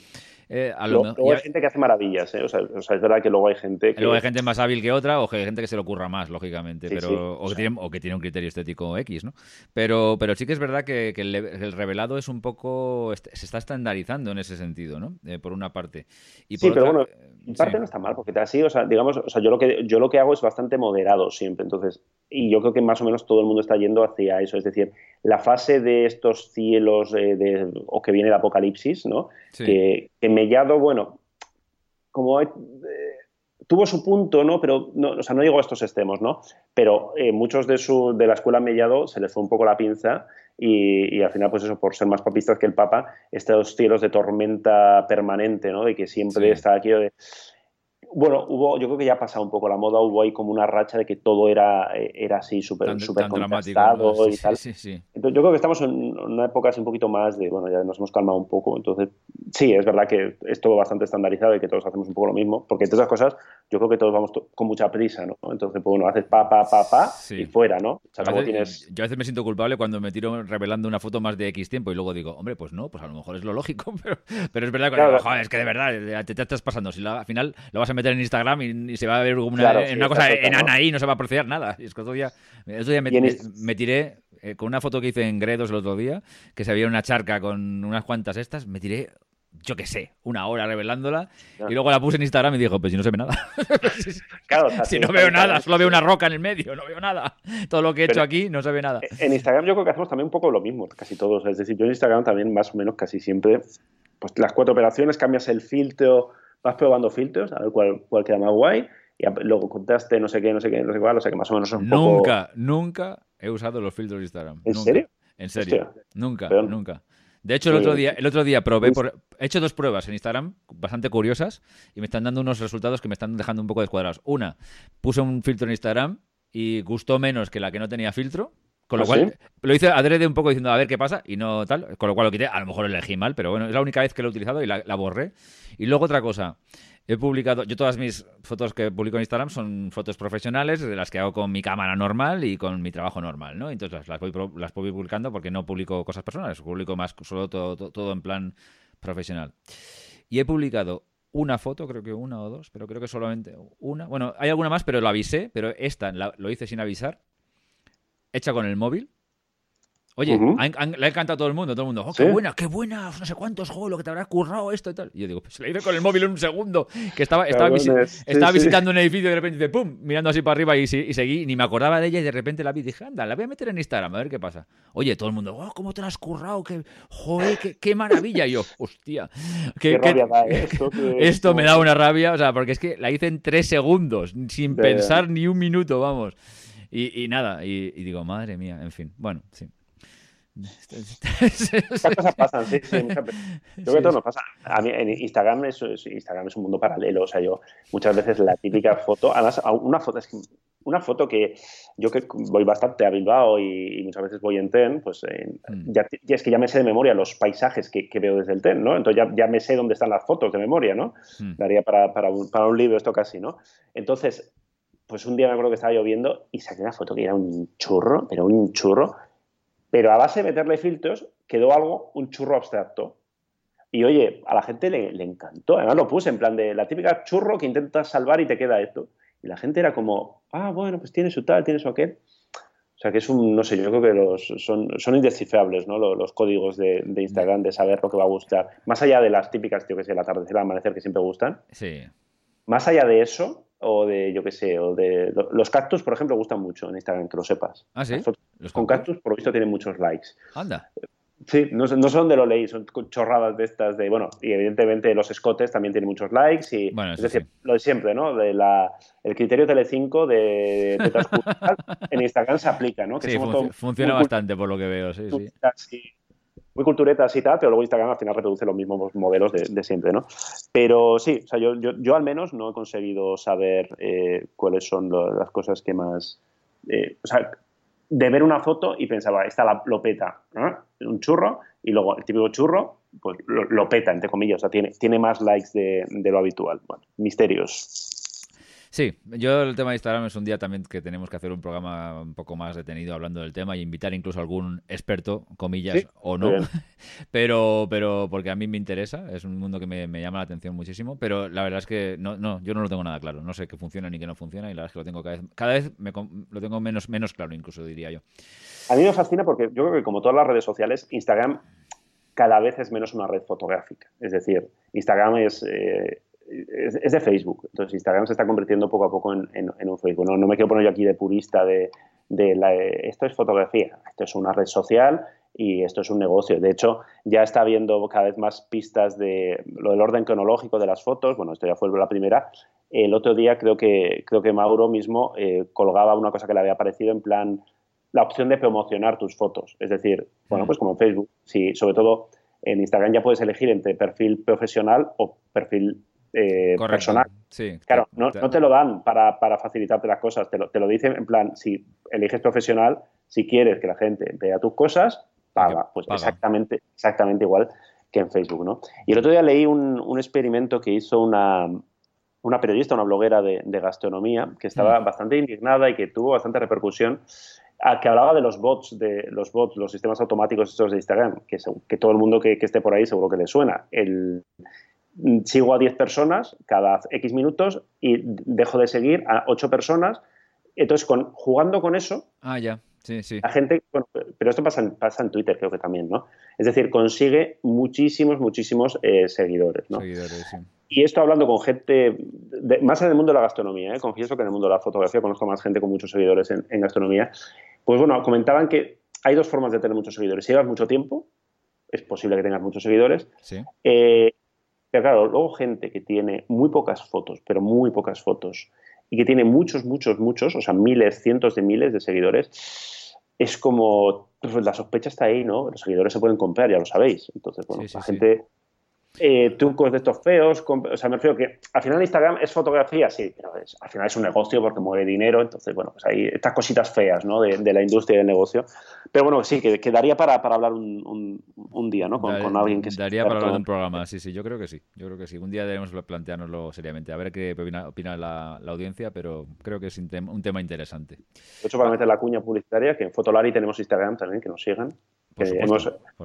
eh, luego, hay gente que hace maravillas, ¿eh? O sea, es verdad que luego hay gente que... Luego hay gente más hábil que otra o hay gente que se le ocurra más, lógicamente, pero o, que tiene, o, que tiene, un criterio estético X, ¿no? Pero, pero sí que es verdad que, el revelado es un poco se está estandarizando en ese sentido, ¿no? Eh, por una parte. Y sí, pero bueno, en parte no está mal, porque así, o sea, digamos, o sea, yo lo que yo lo que hago es bastante moderado siempre, entonces, y yo creo que más o menos todo el mundo está yendo hacia eso, es decir, la fase de estos cielos de, o que viene el apocalipsis, ¿no? Que, que Mellado, bueno, como eh, tuvo su punto, ¿no? Pero, no, o sea, no llegó a estos extremos, ¿no? Pero eh, muchos de, su, de la escuela Mellado se les fue un poco la pinza y, al final, pues eso, por ser más papistas que el Papa, estos cielos de tormenta permanente, ¿no? De que siempre está aquí de bueno, hubo, yo creo que ya ha pasado un poco la moda, hubo ahí como una racha de que todo era, eh, era así, súper súper contrastado y tal. Entonces yo creo que estamos en una época así un poquito más de, bueno, ya nos hemos calmado un poco, entonces sí, es verdad que es todo bastante estandarizado y que todos hacemos un poco lo mismo, porque entre esas cosas yo creo que todos vamos con mucha prisa, ¿no? Entonces, pues bueno, haces pa, pa, pa, pa y fuera, ¿no? O sea, a tienes... Yo a veces me siento culpable cuando me tiro revelando una foto más de X tiempo y luego digo, hombre, pues no, pues a lo mejor es lo lógico, pero, pero es verdad que, es que de verdad te, estás pasando, si al final lo vas a meter en Instagram y y se va a ver una, una cosa enana ahí, no se va a apreciar nada. Y es que otro día, día me, tiré eh, con una foto que hice en Gredos el otro día, que se había una charca con unas cuantas estas, me tiré yo qué sé, una hora revelándola y luego la puse en Instagram y dijo, pues si no se ve nada. claro, si no veo nada, solo veo una roca en el medio, no veo nada. Todo lo que he hecho aquí no se ve nada. En Instagram yo creo que hacemos también un poco lo mismo, casi todos. Es decir, yo en Instagram también más o menos casi siempre, pues las cuatro operaciones, cambias el filtro, vas probando filtros, a ver cuál, cuál queda más guay, y luego contaste no sé qué, no sé qué, no sé cuál, o sea que más o menos son un Nunca, nunca he usado los filtros de Instagram. ¿En serio? En serio. Nunca, nunca. De hecho, el otro día, el otro día probé por, he hecho dos pruebas en Instagram bastante curiosas y me están dando unos resultados que me están dejando un poco descuadrados. Una, puse un filtro en Instagram y gustó menos que la que no tenía filtro. Con lo ¿Ah, cual, lo hice adrede un poco diciendo a ver qué pasa y no tal. Con lo cual lo quité. A lo mejor lo elegí mal, pero bueno, es la única vez que lo he utilizado y la, borré. Y luego otra cosa. He publicado, yo todas mis fotos que publico en Instagram son fotos profesionales, de las que hago con mi cámara normal y con mi trabajo normal, ¿no? Entonces las voy, las voy publicando porque no publico cosas personales, publico más solo todo, todo, en plan profesional. Y he publicado una foto, creo que una o dos, pero creo que solamente una. Bueno, hay alguna más, pero lo avisé, pero esta lo hice sin avisar hecha con el móvil. Oye, le ha encantado a todo el mundo, todo el mundo, oh, qué buena, qué buena, no sé cuántos, juegos, lo que te habrá currado esto y tal. Y yo digo, pues le hice con el móvil en un segundo, que estaba, estaba, visitando un edificio y de repente dice, pum, mirando así para arriba y, y, seguí, ni me acordaba de ella y de repente la vi y dije, anda, la voy a meter en Instagram, a ver qué pasa. Oye, todo el mundo, oh, cómo te la has currado, qué, joder, qué, maravilla. Y yo, hostia, qué, ¿eh? esto, me da una rabia, o sea, porque es que la hice en tres segundos, sin pensar ni un minuto, vamos. Y, nada, y, digo, madre mía, en fin, bueno, sí. Estas cosas pasan, sí, sí. Muchas veces. Yo creo que todo nos pasa. A mí en Instagram es, Instagram es un mundo paralelo. O sea, yo muchas veces la típica foto, además, una foto, es que, una foto que yo que voy bastante a Bilbao y, muchas veces voy en tren, pues mm. ya, es que ya me sé de memoria los paisajes que, veo desde el tren, ¿no? Entonces ya, ya, me sé dónde están las fotos de memoria, ¿no? Mm. Daría para, para, un, para un libro esto casi, ¿no? Entonces, pues un día me acuerdo que estaba lloviendo y saqué una foto que era un churro, pero un churro. Pero a base de meterle filtros quedó algo, un churro abstracto. Y oye, a la gente le, encantó. Además lo puse en plan de la típica churro que intentas salvar y te queda esto. Y la gente era como, ah, bueno, pues tiene su tal, tiene su aquel. O sea que es un, no sé, yo creo que los, son, son indescifrables, ¿no? Los, códigos de, Instagram, de saber lo que va a gustar. Más allá de las típicas, yo que sé, el atardecer, el amanecer, que siempre gustan. Sí. Más allá de eso, o de, yo qué sé, o de... Los cactus, por ejemplo, gustan mucho en Instagram, que lo sepas. ¿Ah, sí? Los con cactus, por lo visto, tienen muchos likes. Anda. Sí, no, no son de lo leí, son chorradas de estas de, bueno, y evidentemente los escotes también tienen muchos likes y, bueno, es decir, lo de siempre, ¿no? De la, el criterio Tele5 de, de en Instagram se aplica, ¿no? Que sí, funciona bastante por lo que veo, sí, sí muy culturetas y tal, pero luego Instagram al final reproduce los mismos modelos de, siempre, ¿no? Pero sí, o sea, yo, yo, al menos no he conseguido saber eh, cuáles son las cosas que más... Eh, o sea, de ver una foto y pensaba, esta la, lo peta, un churro, y luego el típico churro, pues lo, peta, entre comillas, o sea, tiene, tiene más likes de, de lo habitual. Bueno, misterios. Sí, yo el tema de Instagram es un día también que tenemos que hacer un programa un poco más detenido hablando del tema y invitar incluso a algún experto, comillas, o no, pero, pero porque a mí me interesa, es un mundo que me, llama la atención muchísimo, pero la verdad es que no, no, yo no lo tengo nada claro, no sé qué funciona ni qué no funciona y la verdad es que lo tengo cada vez, cada vez me, lo tengo menos, menos claro incluso, diría yo. A mí me fascina porque yo creo que como todas las redes sociales, Instagram cada vez es menos una red fotográfica, es decir, Instagram es... Eh, es, de Facebook. Entonces Instagram se está convirtiendo poco a poco en, un Facebook. No, me quiero poner yo aquí de purista de, la, esto es fotografía, esto es una red social y esto es un negocio. De hecho, ya está habiendo cada vez más pistas de lo del orden cronológico de las fotos. Bueno, esto ya fue la primera. El otro día creo que, creo que Mauro mismo eh, colgaba una cosa que le había parecido en plan la opción de promocionar tus fotos. Es decir, bueno, pues como en Facebook, si sobre todo en Instagram ya puedes elegir entre perfil profesional o perfil eh, personal. Sí, claro, no, te lo dan para, facilitarte las cosas, te lo, te lo, dicen en plan, si eliges profesional, si quieres que la gente vea tus cosas, paga. Pues exactamente, exactamente igual que en Facebook, ¿no? Y el otro día leí un, experimento que hizo una, una periodista, una bloguera de, gastronomía, que estaba mm. bastante indignada y que tuvo bastante repercusión, que hablaba de los bots, de los bots, los sistemas automáticos estos de Instagram, que, que todo el mundo que, que, esté por ahí seguro que le suena. El, sigo a 10 personas cada X minutos y dejo de seguir a 8 personas. Entonces, con, jugando con eso, ah, ya. Sí, sí. la gente, pero esto pasa en, pasa en Twitter creo que también, ¿no? Es decir, consigue muchísimos, muchísimos eh, seguidores, ¿no? Seguidores, sí. Y esto hablando con gente, más en el mundo de la gastronomía, ¿eh? confieso que en el mundo de la fotografía conozco más gente con muchos seguidores en, gastronomía, pues bueno, comentaban que hay dos formas de tener muchos seguidores. Si llevas mucho tiempo, es posible que tengas muchos seguidores. Sí. Eh, pero claro, luego gente que tiene muy pocas fotos, pero muy pocas fotos, y que tiene muchos, muchos, muchos, o sea, miles, cientos de miles de seguidores, es como, pues la sospecha está ahí, ¿no? Los seguidores se pueden comprar, ya lo sabéis. Entonces, bueno, la gente eh, trucos de estos feos. o sea, me refiero que al final Instagram es fotografía, sí, pero al final es un negocio porque mueve dinero. Entonces, bueno, pues hay estas cositas feas ¿no? de, la industria del negocio. Pero bueno, sí, que, daría para, para hablar un, un, día ¿no? con, alguien que Daría para hablar de un programa, sí, sí, yo creo que sí. Yo creo que sí. Un día debemos planteárnoslo seriamente. A ver qué opina, la, audiencia, pero creo que es un, tema interesante. De hecho, para meter la cuña publicitaria, que en Fotolari tenemos Instagram también, que nos sigan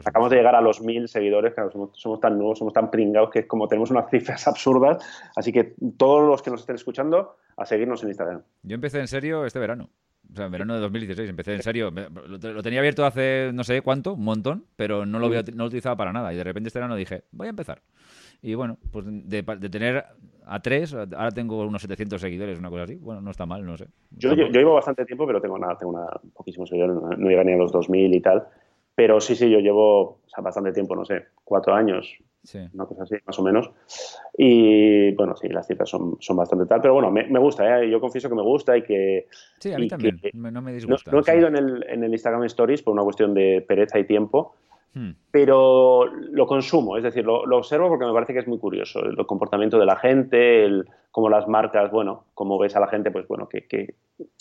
acabamos de llegar a los mil seguidores, claro, somos, tan nuevos, somos tan pringados que como tenemos unas cifras absurdas, así que todos los que nos estén escuchando, a seguirnos en Instagram. Yo empecé en serio este verano. O sea, en verano de 2016 empecé en serio. Lo, tenía abierto hace no sé cuánto, un montón, pero no lo, no lo utilizaba para nada. Y de repente este verano dije, voy a empezar. Y bueno, pues de, tener a tres, ahora tengo unos 700 seguidores, una cosa así. Bueno, no está mal, no sé. Yo, yo, llevo bastante tiempo, pero tengo nada, tengo una, poquísimos seguidores, no, no llega ni a los 2000 y tal. Pero sí, sí, yo llevo bastante tiempo, no sé, cuatro años, una cosa así, más o menos. Y bueno, sí, las cifras son, son bastante tal, pero bueno, me, me gusta, ¿eh? yo confieso que me gusta y que... Sí, a mí también, no me disgusta. No, he caído en el, en el Instagram Stories por una cuestión de pereza y tiempo, Hmm. pero lo consumo, es decir, lo, observo porque me parece que es muy curioso el, comportamiento de la gente, el, cómo las marcas, bueno, cómo ves a la gente, pues bueno, que, que,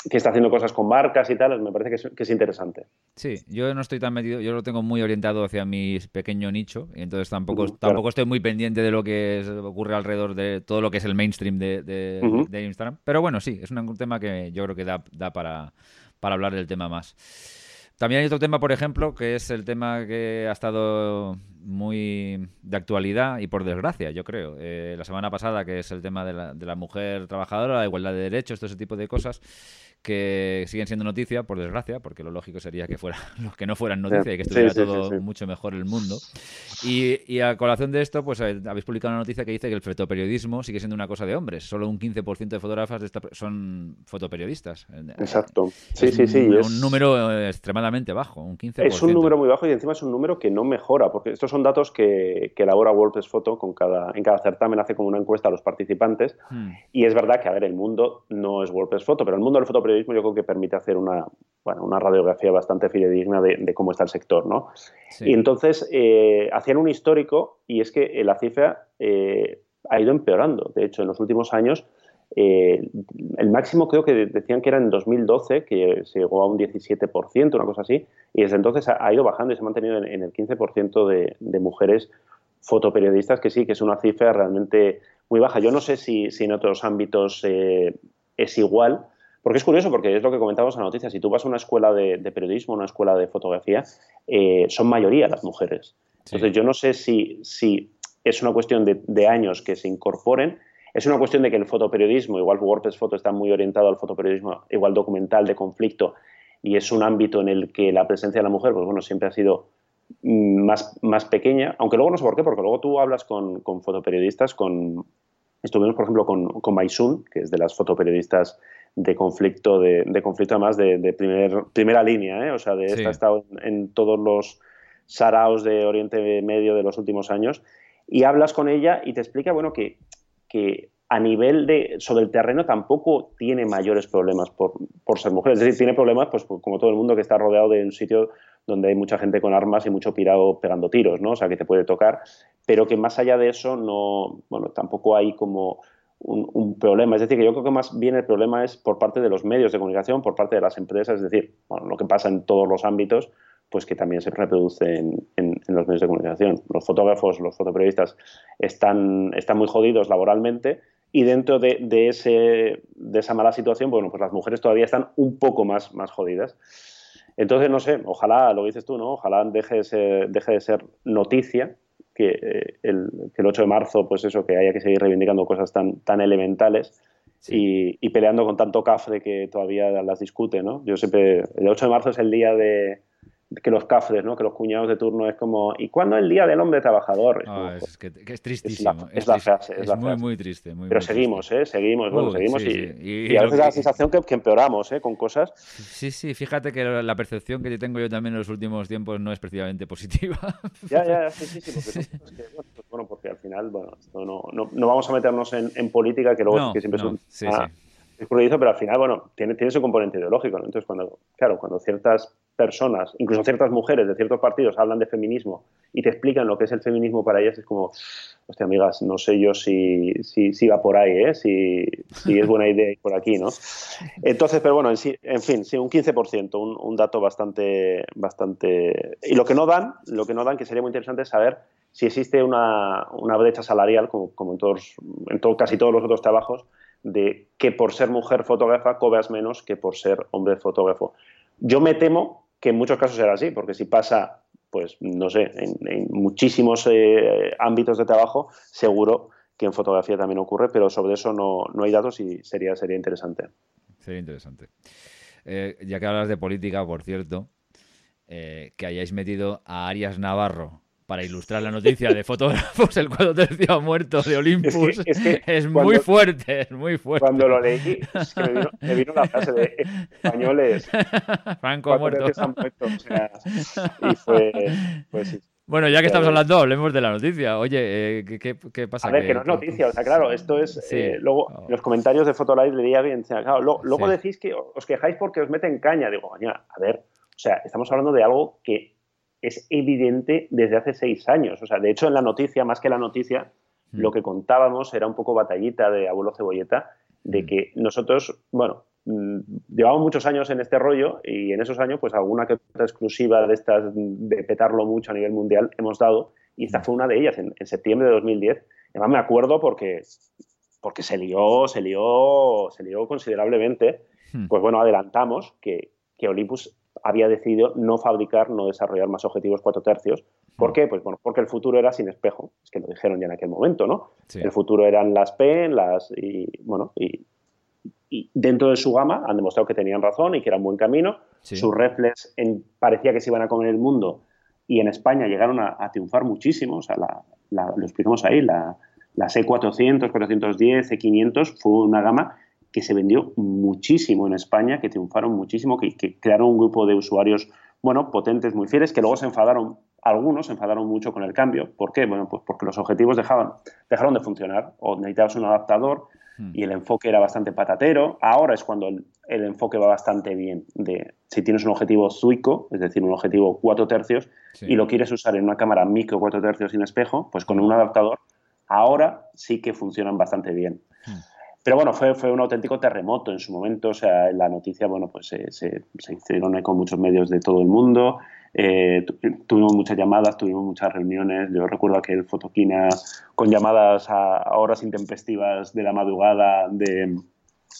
está haciendo cosas con marcas y tal, me parece que es, interesante. Sí, yo no estoy tan metido, yo lo tengo muy orientado hacia mi pequeño nicho, y entonces tampoco, tampoco estoy muy pendiente de lo que ocurre alrededor de todo lo que es el mainstream de, de, Instagram, pero bueno, sí, es un, tema que yo creo que da, da para, para hablar del tema más. También hay otro tema, por ejemplo, que es el tema que ha estado muy de actualidad y por desgracia, yo creo. Eh, la semana pasada, que es el tema de la, de la mujer trabajadora, la igualdad de derechos, todo ese tipo de cosas que siguen siendo noticia, por desgracia, porque lo lógico sería que fuera que no fueran noticia y que estuviera todo mucho mejor el mundo. Y, a colación de esto, pues eh, habéis publicado una noticia que dice que el fotoperiodismo sigue siendo una cosa de hombres. Solo un 15% de fotógrafas son fotoperiodistas. Exacto. Sí, sí, sí. Un, un número eh, extremadamente bajo, un 15%. Es un número muy bajo y encima es un número que no mejora, porque estos son datos que, que elabora WordPress Photo con cada, en cada certamen, hace como una encuesta a los participantes. Hmm. Y es verdad que, a ver, el mundo no es WordPress Photo, pero el mundo del fotoperiodismo yo creo que permite hacer una, bueno, una radiografía bastante fidedigna de, cómo está el sector. ¿no? Y entonces eh, hacían un histórico y es que la cifra eh, ha ido empeorando. De hecho, en los últimos años Eh, el máximo creo que decían que era en 2012, que se llegó a un 17%, una cosa así, y desde entonces ha, ido bajando y se ha mantenido en, el 15% de, mujeres fotoperiodistas, que sí, que es una cifra realmente muy baja. Yo no sé si, en otros ámbitos eh, es igual, porque es curioso, porque es lo que comentábamos en la noticia, si tú vas a una escuela de, periodismo, una escuela de fotografía, eh, son mayoría las mujeres. Entonces yo no sé si, si es una cuestión de años que se incorporen, es una cuestión de que el fotoperiodismo, igual WordPress Photo está muy orientado al fotoperiodismo, igual documental de conflicto, y es un ámbito en el que la presencia de la mujer, pues bueno, siempre ha sido mm, más, más pequeña, aunque luego no sé por qué, porque luego tú hablas con, fotoperiodistas, con, estuvimos por ejemplo con, con Maisun, que es de las fotoperiodistas de conflicto, de, conflicto además de, primer, primera línea, ¿eh? o sea, de esta ha estado en, todos los saraos de Oriente Medio de los últimos años, y hablas con ella y te explica, bueno, que que a nivel de sobre el terreno tampoco tiene mayores problemas por, ser mujer. Es decir, tiene problemas, pues como todo el mundo que está rodeado de un sitio donde hay mucha gente con armas y mucho pirado pegando tiros, ¿no? O sea, que te puede tocar, pero que más allá de eso no, bueno, tampoco hay como un, problema. Es decir, que yo creo que más bien el problema es por parte de los medios de comunicación, por parte de las empresas, es decir, lo que pasa en todos los ámbitos, pues que también se reproduce en, los medios de comunicación. Los fotógrafos, los fotoperiodistas están, están muy jodidos laboralmente y dentro de, ese, de esa mala situación, bueno, pues las mujeres todavía están un poco más, más jodidas. Entonces, no sé, ojalá, lo dices tú, ¿no? Ojalá deje de ser, deje de ser noticia que, eh, el, que el 8 de marzo, pues eso, que haya que seguir reivindicando cosas tan, tan elementales y, y, peleando con tanto cafre que todavía las discute, ¿no? Yo siempre, el 8 de marzo es el día de, que los cafres, ¿no? que los cuñados de turno es como, ¿y cuándo es el Día del Hombre Trabajador? Es, ah, que, es tristísimo. Es la, frase. Es, muy, muy triste. Pero seguimos, ¿eh? Seguimos, bueno, seguimos y, a veces da la sensación que, empeoramos ¿eh? con cosas. Sí, sí, fíjate que la percepción que tengo yo también en los últimos tiempos no es precisamente positiva. Ya, ya, sí, sí, sí, porque, bueno, pues, bueno, porque al final, bueno, esto no, no, no vamos a meternos en, en política, que luego que siempre es un... Sí, sí pero al final, bueno, tiene, tiene su componente ideológico, ¿no? Entonces, cuando, claro, cuando ciertas personas, incluso ciertas mujeres de ciertos partidos hablan de feminismo y te explican lo que es el feminismo para ellas, es como, hostia, amigas, no sé yo si, si, va por ahí, ¿eh? Si, si, es buena idea ir por aquí, ¿no? Entonces, pero bueno, en, en fin, sí, un 15%, un, un dato bastante, bastante... Y lo que no dan, lo que no dan, que sería muy interesante saber si existe una, una brecha salarial, como, como en, todos, en todo, casi todos los otros trabajos, de que por ser mujer fotógrafa cobras menos que por ser hombre fotógrafo. Yo me temo que en muchos casos será así, porque si pasa, pues no sé, en, muchísimos eh, ámbitos de trabajo, seguro que en fotografía también ocurre, pero sobre eso no, hay datos y sería, sería interesante. Sería interesante. Eh, ya que hablas de política, por cierto, eh, que hayáis metido a Arias Navarro para ilustrar la noticia de fotógrafos, el cuadro tercio ha muerto de Olympus. Es, muy fuerte, es muy fuerte. Cuando lo leí, es que me, vino, la frase de españoles. Franco ha muerto. y fue, pues Bueno, ya que estamos hablando, hablemos de la noticia. Oye, eh, ¿qué, qué, pasa? A ver, que, no es noticia, o sea, claro, esto es. Eh, luego, oh. los comentarios de Fotolive leía bien. Claro, luego decís que os quejáis porque os meten caña. Digo, a ver, o sea, estamos hablando de algo que es evidente desde hace seis años. O sea, de hecho, en la noticia, más que la noticia, mm. lo que contábamos era un poco batallita de abuelo cebolleta, de mm. que nosotros, bueno, mm, llevamos muchos años en este rollo y en esos años, pues alguna que otra exclusiva de estas, de petarlo mucho a nivel mundial, hemos dado, y esta fue una de ellas, en, septiembre de 2010. Además me acuerdo porque, porque se lió, se lió, se lió considerablemente. Pues bueno, adelantamos que, que Olympus había decidido no fabricar, no desarrollar más objetivos cuatro tercios. ¿Por qué? Pues bueno, porque el futuro era sin espejo, es que lo dijeron ya en aquel momento, ¿no? El futuro eran las P, las y bueno, y, dentro de su gama han demostrado que tenían razón y que era un buen camino. Sus reflex en, parecía que se iban a comer el mundo y en España llegaron a, triunfar muchísimo, o sea, lo explicamos ahí, la, la C400, 410, C500 fue una gama que se vendió muchísimo en España, que triunfaron muchísimo, que, crearon un grupo de usuarios, bueno, potentes, muy fieles, que luego se enfadaron, algunos se enfadaron mucho con el cambio. ¿Por qué? Bueno, pues porque los objetivos dejaban, dejaron de funcionar, o necesitabas un adaptador hmm. y el enfoque era bastante patatero. Ahora es cuando el, enfoque va bastante bien. De, si tienes un objetivo zuico, es decir, un objetivo 4 tercios, y lo quieres usar en una cámara micro 4 tercios sin espejo, pues con un adaptador, ahora sí que funcionan bastante bien. Hmm. Pero bueno, fue, fue un auténtico terremoto en su momento. O sea, la noticia, bueno, pues se, se, se hicieron con muchos medios de todo el mundo. Eh, tuvimos muchas llamadas, tuvimos muchas reuniones. Yo recuerdo aquel fotoquina con llamadas a, horas intempestivas de la madrugada de,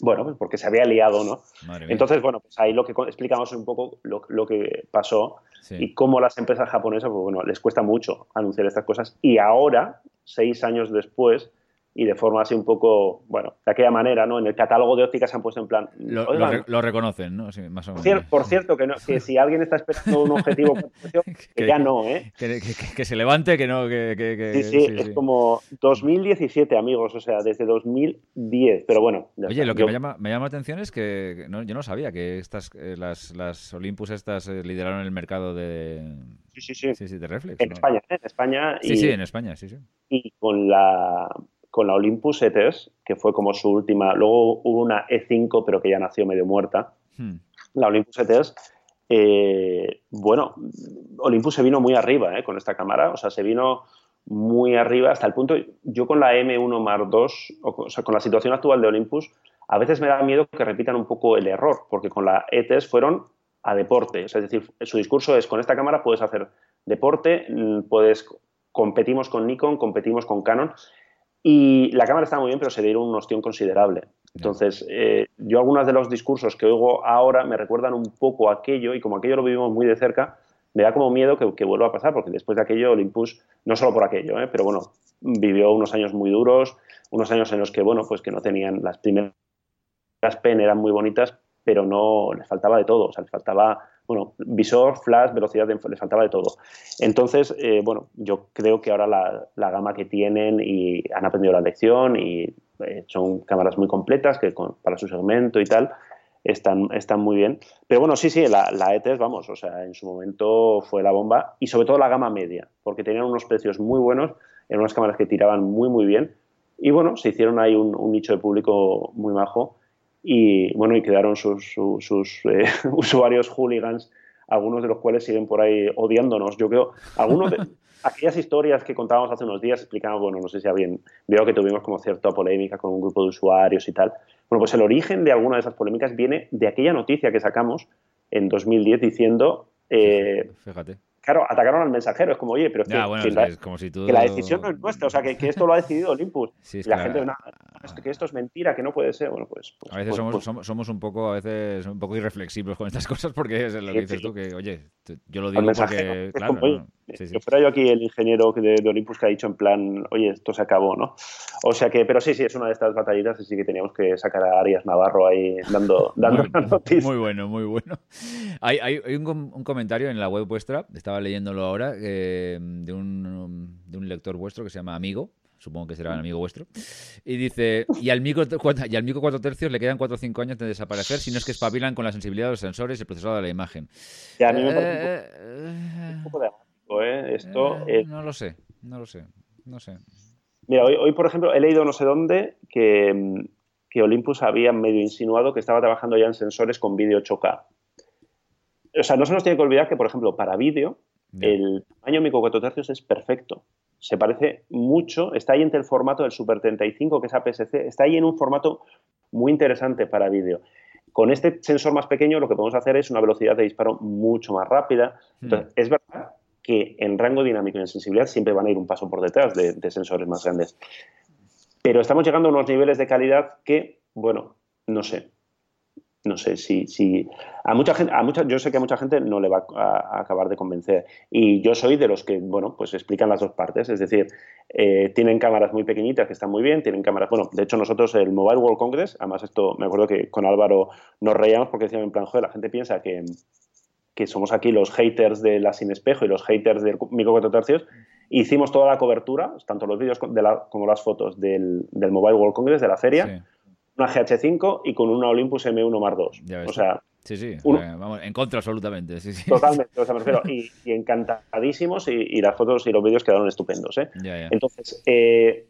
bueno, pues porque se había liado, ¿no? Entonces, bueno, pues ahí lo que explicamos un poco lo, lo que pasó y cómo las empresas japonesas, pues bueno, les cuesta mucho anunciar estas cosas. Y ahora, seis años después, y de forma así un poco, bueno, de aquella manera, ¿no? En el catálogo de ópticas se han puesto en plan... Lo, reconocen, ¿no? Sí, más o menos. Por, cierto, que, que, si alguien está esperando un objetivo, que, ya no, ¿eh? Que, se levante, que no... Que, sí, sí, es como 2017, amigos, o sea, desde 2010, pero bueno. Oye, lo que me, llama, me llama la atención es que yo no sabía que estas eh, las, las Olympus estas eh, lideraron el mercado de... Sí, sí, sí. sí, de reflex. En España, ¿eh? En España. Sí, sí, en España, sí, sí. Y con la con la Olympus ETS, que fue como su última. Luego hubo una E5, pero que ya nació medio muerta. Hmm. La Olympus ETS. Eh, bueno, Olympus se vino muy arriba eh, con esta cámara, o sea, se vino muy arriba hasta el punto. Yo con la M1 Mark II, o, sea, con la situación actual de Olympus, a veces me da miedo que repitan un poco el error, porque con la ETS fueron a deporte. es decir, su discurso es: con esta cámara puedes hacer deporte, mm, puedes competimos con Nikon, competimos con Canon. Y la cámara está muy bien, pero se dieron un ostión considerable. Entonces, eh, yo algunos de los discursos que oigo ahora me recuerdan un poco aquello, y como aquello lo vivimos muy de cerca, me da como miedo que, vuelva a pasar, porque después de aquello Olympus, no solo por aquello, eh, pero bueno, vivió unos años muy duros, unos años en los que, bueno, pues que no tenían las primeras pen eran muy bonitas, pero no les faltaba de todo, o sea, les faltaba bueno, visor, flash, velocidad, de, les faltaba de todo. Entonces, eh, bueno, yo creo que ahora la, gama que tienen y han aprendido la lección y eh, son cámaras muy completas que para su segmento y tal están, están muy bien. Pero bueno, sí, sí, la, la ETS, vamos, o sea, en su momento fue la bomba y sobre todo la gama media, porque tenían unos precios muy buenos, eran unas cámaras que tiraban muy, muy bien y bueno, se hicieron ahí un nicho de público muy majo y bueno, y quedaron sus, sus, eh, usuarios hooligans, algunos de los cuales siguen por ahí odiándonos. Yo creo, algunos de aquellas historias que contábamos hace unos días explicamos, bueno, no sé si bien, veo que tuvimos como cierta polémica con un grupo de usuarios y tal. Bueno, pues el origen de alguna de esas polémicas viene de aquella noticia que sacamos en 2010 diciendo... Eh, Fíjate Claro, atacaron al mensajero. Es como, oye, pero es que, la, decisión no es nuestra. O sea, que, esto lo ha decidido Olympus. y la gente, no, que esto es mentira, que no puede ser. Bueno, pues. pues a veces pues, somos, pues somos, un poco, a veces, un poco irreflexivos con estas cosas porque es lo que dices tú, que, oye, yo lo digo porque. Claro, yo fuera yo aquí el ingeniero de, Olympus que ha dicho en plan, oye, esto se acabó, ¿no? O sea que, pero sí, sí, es una de estas batallitas y sí que teníamos que sacar a Arias Navarro ahí dando, dando muy, noticias. Muy bueno, muy bueno. Hay, hay, un, un, comentario en la web vuestra, estaba leyéndolo ahora, eh, de, un, de un lector vuestro que se llama Amigo, supongo que será un amigo vuestro, y dice, y al micro, y al micro 4 tercios le quedan 4 o 5 años de desaparecer, si no es que espabilan con la sensibilidad de los sensores y el procesador de la imagen. a mí me parece un, poco, ¿eh? Esto, eh, no lo sé, no lo sé, no sé. Mira, hoy, hoy, por ejemplo, he leído no sé dónde que, que Olympus había medio insinuado que estaba trabajando ya en sensores con vídeo 8K. O sea, no se nos tiene que olvidar que, por ejemplo, para vídeo, el tamaño micro 4 tercios es perfecto. Se parece mucho, está ahí entre el formato del Super 35, que es APS-C, está ahí en un formato muy interesante para vídeo. Con este sensor más pequeño lo que podemos hacer es una velocidad de disparo mucho más rápida. Hmm. Entonces, es verdad que en rango dinámico y en sensibilidad siempre van a ir un paso por detrás de, sensores más grandes. Pero estamos llegando a unos niveles de calidad que, bueno, no sé, no sé si, a mucha gente, a mucha, yo sé que a mucha gente no le va a, acabar de convencer. Y yo soy de los que, bueno, pues explican las dos partes. Es decir, eh, tienen cámaras muy pequeñitas que están muy bien, tienen cámaras, bueno, de hecho nosotros el Mobile World Congress, además esto, me acuerdo que con Álvaro nos reíamos porque decíamos en plan, joder, la gente piensa que, que somos aquí los haters de la sin espejo y los haters del micro 4 tercios, hicimos toda la cobertura, tanto los vídeos como las fotos del, Mobile World Congress, de la feria, una GH5 y con una Olympus M1 Mark II. O sea, Sí, sí, vamos, en contra absolutamente. Sí, sí. Totalmente, o sea, y, encantadísimos y, las fotos y los vídeos quedaron estupendos. ¿eh? Entonces, eh,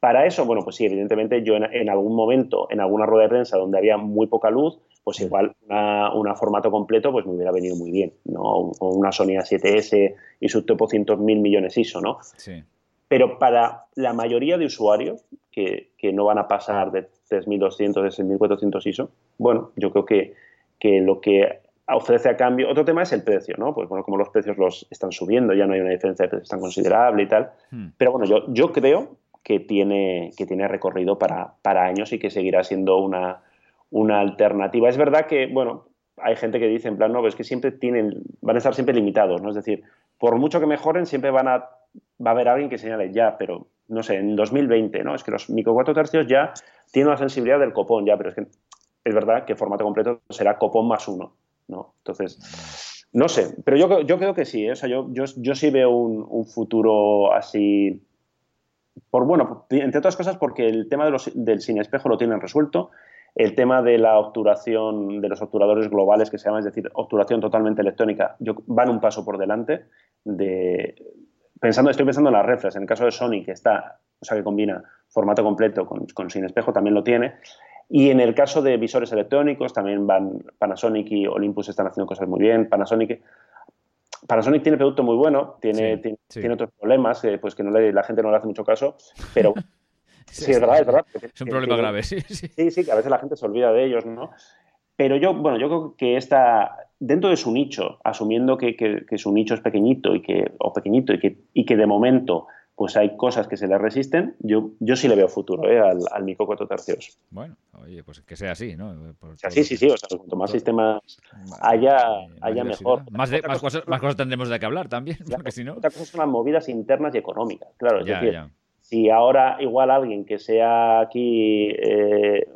para eso, bueno, pues sí, evidentemente yo en, algún momento, en alguna rueda de prensa donde había muy poca luz, pues igual una, formato completo pues me hubiera venido muy bien, ¿no? O una Sony A7S y su topo mil millones ISO, ¿no? Sí. Pero para la mayoría de usuarios que, que no van a pasar de 3200, de 6400 ISO. Bueno, yo creo que, que lo que ofrece a cambio. Otro tema es el precio, ¿no? Pues bueno, como los precios los están subiendo, ya no hay una diferencia de precios tan considerable y tal. Hmm. Pero bueno, yo, yo creo que tiene, que tiene recorrido para, para años y que seguirá siendo una, una alternativa. Es verdad que, bueno, hay gente que dice en plan, no, pues es que siempre tienen, van a estar siempre limitados, ¿no? Es decir, por mucho que mejoren, siempre van a, va a haber alguien que señale ya, pero no sé, en 2020, ¿no? Es que los micro 4 tercios ya tienen la sensibilidad del copón, ya, pero es que es verdad que formato completo será copón más uno. ¿no? Entonces, no sé, pero yo, yo creo que sí, ¿eh? o sea, yo, yo, yo, sí veo un, futuro así, por bueno, entre otras cosas porque el tema de los, del sin espejo lo tienen resuelto, el tema de la obturación, de los obturadores globales que se llama, es decir, obturación totalmente electrónica, yo, van un paso por delante de... Pensando, estoy pensando en las reflex, en el caso de Sony, que está, o sea, que combina formato completo con, con sin espejo, también lo tiene. Y en el caso de visores electrónicos, también van Panasonic y Olympus están haciendo cosas muy bien. Panasonic, Panasonic tiene producto muy bueno, tiene, tiene, otros problemas, eh, pues que no le, la gente no le hace mucho caso, pero sí, es verdad, es verdad. Es un problema grave, sí, sí. Sí, que a veces la gente se olvida de ellos, ¿no? Pero yo, bueno, yo creo que está dentro de su nicho, asumiendo que, que, su nicho es pequeñito y que, o pequeñito y que, y que de momento pues hay cosas que se le resisten. Yo, yo sí le veo futuro ¿eh? al, al Mico 4 tercios. Bueno, oye, pues que sea así, ¿no? sí, sí, sí. O sea, cuanto más sistemas haya, haya mejor. Más, de, más, cosas, más cosas tendremos de que hablar también, porque si no... Otra cosa son las movidas internas y económicas, claro. Es decir, si ahora igual alguien que sea aquí eh,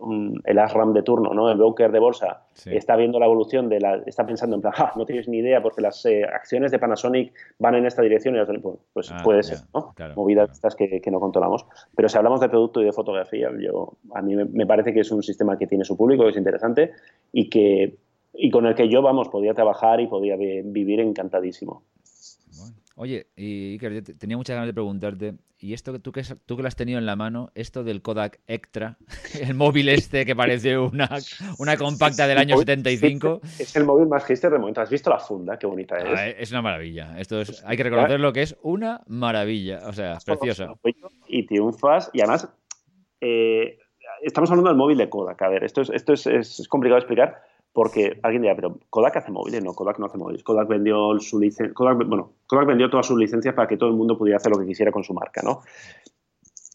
el ASRAM de turno, ¿no? el broker de bolsa, está viendo la evolución de la, está pensando en plan, ah, no tienes ni idea porque las eh, acciones de Panasonic van en esta dirección y las, pues, pues ah, puede ser, ¿no? Movidas estas que, no controlamos. Pero si hablamos de producto y de fotografía, yo a mí me, parece que es un sistema que tiene su público, que es interesante y que y con el que yo, vamos, podía trabajar y podía vivir encantadísimo. Oye, Iker, tenía muchas ganas de preguntarte, y esto que tú que, tú que lo has tenido en la mano, esto del Kodak Extra, el móvil este que parece una, una compacta del año 75. Es el móvil más hipster de momento. ¿Has visto la funda? Qué bonita es. Ah, es una maravilla. Esto es, hay que reconocer lo que es una maravilla. O sea, preciosa. Y triunfas, y además, eh, estamos hablando del móvil de Kodak. A ver, esto es, esto es, es complicado de explicar porque alguien dirá, pero Kodak hace móviles, no, Kodak no hace móviles. Kodak vendió su licencia, bueno, Kodak vendió todas sus licencias para que todo el mundo pudiera hacer lo que quisiera con su marca, ¿no?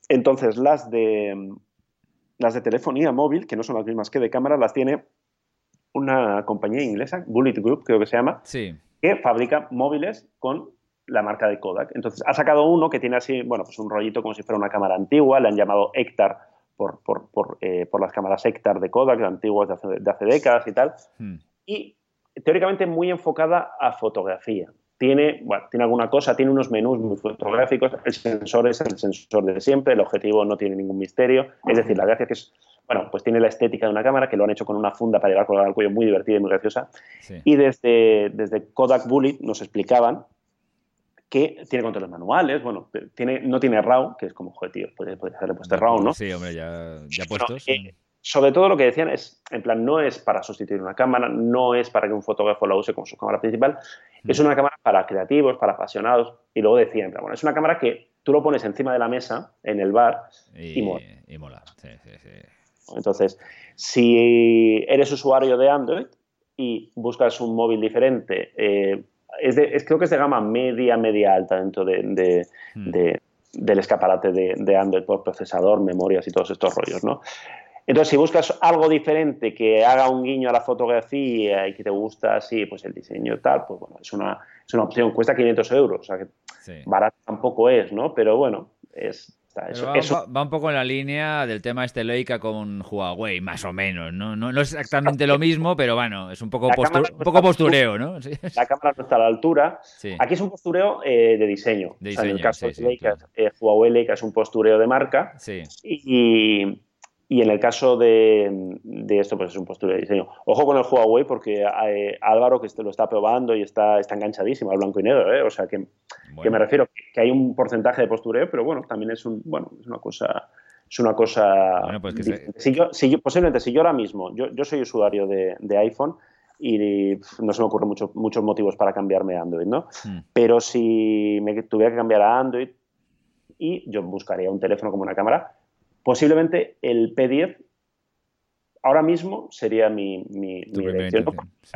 Entonces, las de las de telefonía móvil, que no son las mismas que de cámara, las tiene una compañía inglesa, Bullet Group, creo que se llama, que fabrica móviles con la marca de Kodak. Entonces, ha sacado uno que tiene así, bueno, pues un rollito como si fuera una cámara antigua, le han llamado Eh, por, las cámaras Hector de Kodak, antiguas de hace, de hace décadas y tal. Hmm. Y teóricamente muy enfocada a fotografía. Tiene, bueno, tiene alguna cosa, tiene unos menús muy fotográficos, el sensor es el sensor de siempre, el objetivo no tiene ningún misterio, es decir, la gracia que es, bueno, pues tiene la estética de una cámara que lo han hecho con una funda para llevar colgada al cuello muy divertida y muy graciosa. Y desde, desde Kodak Bullet nos explicaban que tiene controles manuales, bueno, tiene, no tiene RAW, que es como, joder, tío, puede, puede haberle puesto RAW, ¿no? Sí, hombre, ya, ya puestos. Eh, sobre todo lo que decían es, en plan, no es para sustituir una cámara, no es para que un fotógrafo la use como su cámara principal, es una cámara para creativos, para apasionados, y luego decían, bueno, es una cámara que tú lo pones encima de la mesa, en el bar, y, mola. Y mola, sí, sí, sí. Entonces, si eres usuario de Android y buscas un móvil diferente, eh, es, creo que es de gama media, media alta dentro de, hmm. del escaparate de, Android por procesador, memorias y todos estos rollos, ¿no? Entonces, si buscas algo diferente que haga un guiño a la fotografía y que te gusta así, pues el diseño tal, pues bueno, es una, es una opción. Cuesta 500 euros, o sea que barato tampoco es, ¿no? Pero bueno, es, va, un poco en la línea del tema este Leica con Huawei, más o menos. No, no, no es exactamente lo mismo, pero bueno, es un poco, un poco postureo, ¿no? La cámara no está a la altura. Aquí es un postureo eh, de diseño. en el caso de Leica, eh, Huawei Leica es un postureo de marca. y y en el caso de, esto, pues es un postura de diseño. Ojo con el Huawei porque eh, Álvaro, que lo está probando y está, está enganchadísimo al blanco y negro, ¿eh? o sea que, me refiero que hay un porcentaje de postureo, pero bueno, también es, un, bueno, es una cosa... Es una cosa... Pues si, yo, si yo, posiblemente, si yo ahora mismo, yo, yo soy usuario de, iPhone y no se me ocurren mucho, muchos motivos para cambiarme a Android, ¿no? Hmm. Pero si me tuviera que cambiar a Android y yo buscaría un teléfono como una cámara, Posiblemente el P10 ahora mismo sería mi, mi, elección.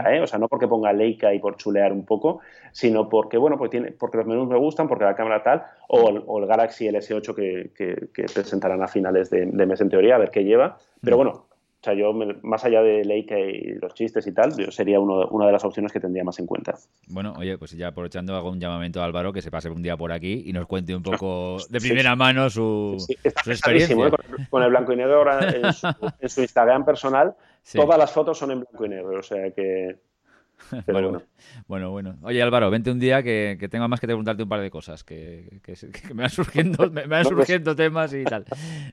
¿eh? O sea, no porque ponga Leica y por chulear un poco, sino porque, bueno, pues tiene, porque los menús me gustan, porque la cámara tal, o el, Galaxy LS8 que, que, presentarán a finales de, de, mes en teoría, a ver qué lleva. Pero mm. bueno, o sea, yo, más allá de Leica y los chistes y tal, yo sería uno, una de las opciones que tendría más en cuenta. Bueno, oye, pues ya aprovechando, hago un llamamiento a Álvaro que se pase un día por aquí y nos cuente un poco de primera mano su, experiencia. ¿eh? Con, el blanco y negro en su, en su Instagram personal, todas las fotos son en blanco y negro, o sea que bueno, bueno. bueno, Oye, Álvaro, vente un día que, tengo más que preguntarte un par de cosas, que, me van surgiendo, me, van surgiendo temas y tal.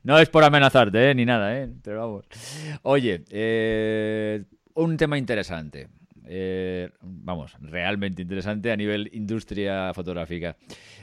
No es por amenazarte, ¿eh? ni nada, ¿eh? pero vamos. Oye, eh, un tema interesante. Eh, vamos, realmente interesante a nivel industria fotográfica.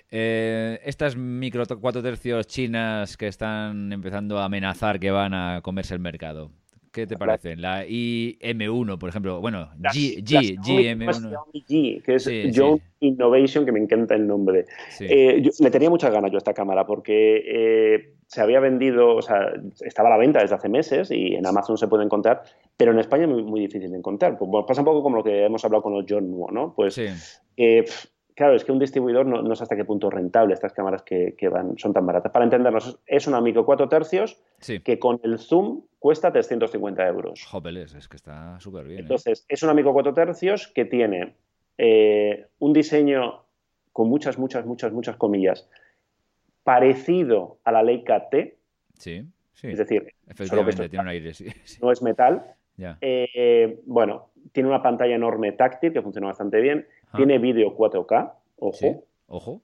estas micro 4 tercios chinas que están empezando a amenazar que van a comerse el mercado. ¿Qué te parece? La IM1, por ejemplo. Bueno, G, G, GM1. G, que es John Innovation, que me encanta el nombre. Eh, le tenía muchas ganas yo a esta cámara porque eh, se había vendido, o sea, estaba a la venta desde hace meses y en Amazon se puede encontrar, pero en España es muy, difícil de encontrar. Pues, pasa un poco como lo que hemos hablado con los John Nuo, ¿no? Pues eh, claro, es que un distribuidor no, no, sé hasta qué punto rentable estas cámaras que, van, son tan baratas. Para entendernos, es una micro 4 tercios que con el zoom cuesta 350 euros. Jopeles, es que está súper bien. ¿eh? Entonces, es una micro 4 tercios que tiene eh, un diseño con muchas, muchas, muchas, muchas comillas, parecido a la Leica T. Sí, sí. Es decir, Efectivamente, tiene un aire, sí, no es metal. Eh, bueno, tiene una pantalla enorme táctil que funciona bastante bien Ah. Tiene vídeo 4K, ojo. Ojo.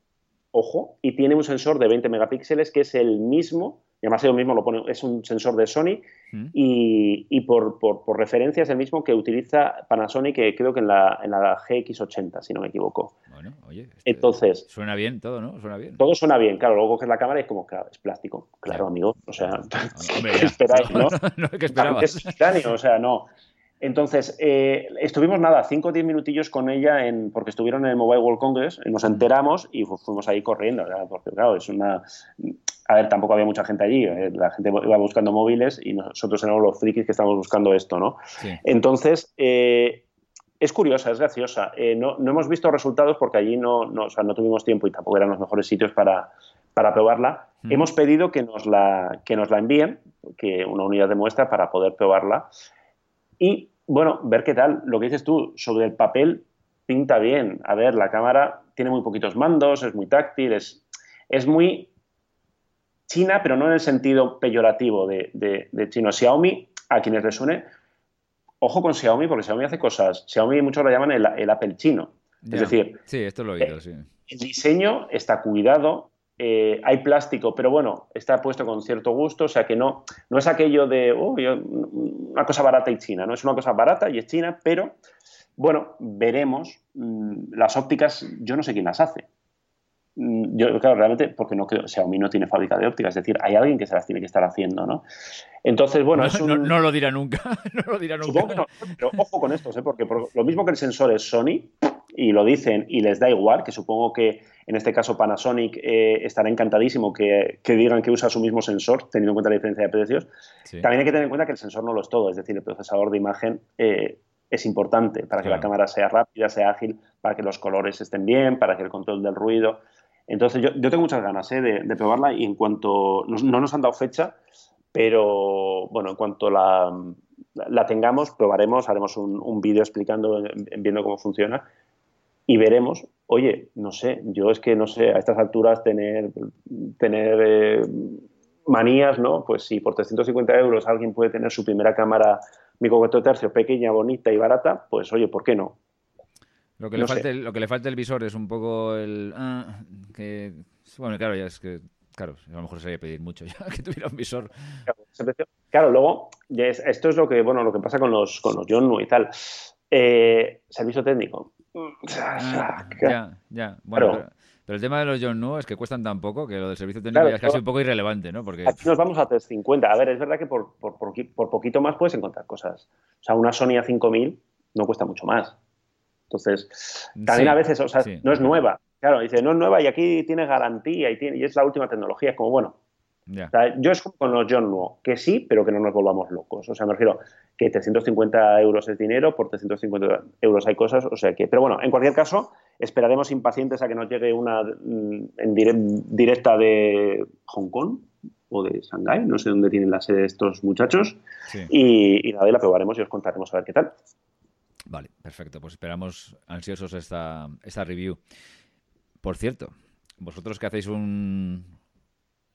Ojo. Y tiene un sensor de 20 megapíxeles que es el mismo, y además ellos mismo lo pone, es un sensor de Sony mm. y, por, referencia es el mismo que utiliza Panasonic, que creo que en la, en la GX80, si no me equivoco. Bueno, oye. Este Entonces. Suena bien todo, ¿no? Suena bien. Todo suena bien, claro. Luego que es la cámara y es como, claro, es plástico. Claro, amigo. O sea, ¿qué esperáis, no? no, ¿qué esperabas? Es o sea, no. Entonces, eh, estuvimos nada, 5 o 10 minutillos con ella en, porque estuvieron en el Mobile World Congress, nos enteramos y fuimos ahí corriendo, porque claro, es una... A ver, tampoco había mucha gente allí, eh, la gente iba buscando móviles y nosotros éramos los frikis que estábamos buscando esto, ¿no? Entonces, eh, es curiosa, es graciosa. no, hemos visto resultados porque allí no, no, tuvimos tiempo y tampoco eran los mejores sitios para, para probarla. Hemos pedido que nos, la, que nos la envíen, que una unidad de muestra para poder probarla. Y bueno, ver qué tal. Lo que dices tú sobre el papel pinta bien. A ver, la cámara tiene muy poquitos mandos, es muy táctil, es, es muy china, pero no en el sentido peyorativo de, de, chino. Xiaomi, a quienes les suene, ojo con Xiaomi, porque Xiaomi hace cosas. Xiaomi muchos lo llaman el, Apple chino. Es decir, sí, esto lo he oído, sí. el diseño está cuidado, eh, hay plástico, pero bueno, está puesto con cierto gusto, o sea que no, no es aquello de una cosa barata y china, no es una cosa barata y es china, pero bueno, veremos. Mm, las ópticas, yo no sé quién las hace. Mm, yo, claro, realmente, porque no creo, Xiaomi no tiene fábrica de ópticas, es decir, hay alguien que se las tiene que estar haciendo, ¿no? Entonces, bueno, no, es no, lo dirá nunca, no lo dirá nunca. pero ojo con esto, ¿eh? porque lo mismo que el sensor es Sony, y lo dicen y les da igual, que supongo que en este caso Panasonic eh, estará encantadísimo que, digan que usa su mismo sensor, teniendo en cuenta la diferencia de precios. También hay que tener en cuenta que el sensor no lo es todo, es decir, el procesador de imagen eh, es importante para que la cámara sea rápida, sea ágil, para que los colores estén bien, para que el control del ruido. Entonces, yo, tengo muchas ganas eh, de, probarla y en cuanto. No, nos han dado fecha, pero bueno, en cuanto la, la tengamos, probaremos, haremos un, un vídeo explicando, viendo cómo funciona y veremos, oye, no sé, yo es que no sé, a estas alturas tener, tener eh, manías, ¿no? Pues si por 350 euros alguien puede tener su primera cámara micro 4 tercio pequeña, bonita y barata, pues oye, ¿por qué no? Lo que, le falta el, lo que le falta el visor es un poco el... Ah, que, bueno, claro, ya es que... Claro, a lo mejor sería pedir mucho ya que tuviera un visor. Claro, luego, esto es lo que, bueno, lo que pasa con los, con los John y tal. Eh, servicio técnico. Ah, ya, ya. Bueno, pero, el tema de los John Nu es que cuestan tan poco que lo del servicio técnico es casi un poco irrelevante, ¿no? Porque... Aquí nos vamos a 350. A ver, es verdad que por, por, por, poquito más puedes encontrar cosas. O sea, una Sony A5000 no cuesta mucho más. Entonces, también a veces, o sea, no es nueva. Claro, dice, no es nueva y aquí tiene garantía y, tiene, y es la última tecnología. Es como, bueno, yo es como con los John que sí, pero que no nos volvamos locos. O sea, me refiero que 350 euros es dinero, por 350 euros hay cosas, o sea que, pero bueno, en cualquier caso, esperaremos impacientes a que nos llegue una mm, en directa de Hong Kong o de Shanghái, no sé dónde tienen la sede estos muchachos, y, y nada, y la probaremos y os contaremos a ver qué tal. Vale, perfecto, pues esperamos ansiosos esta, esta review. Por cierto, vosotros que hacéis un,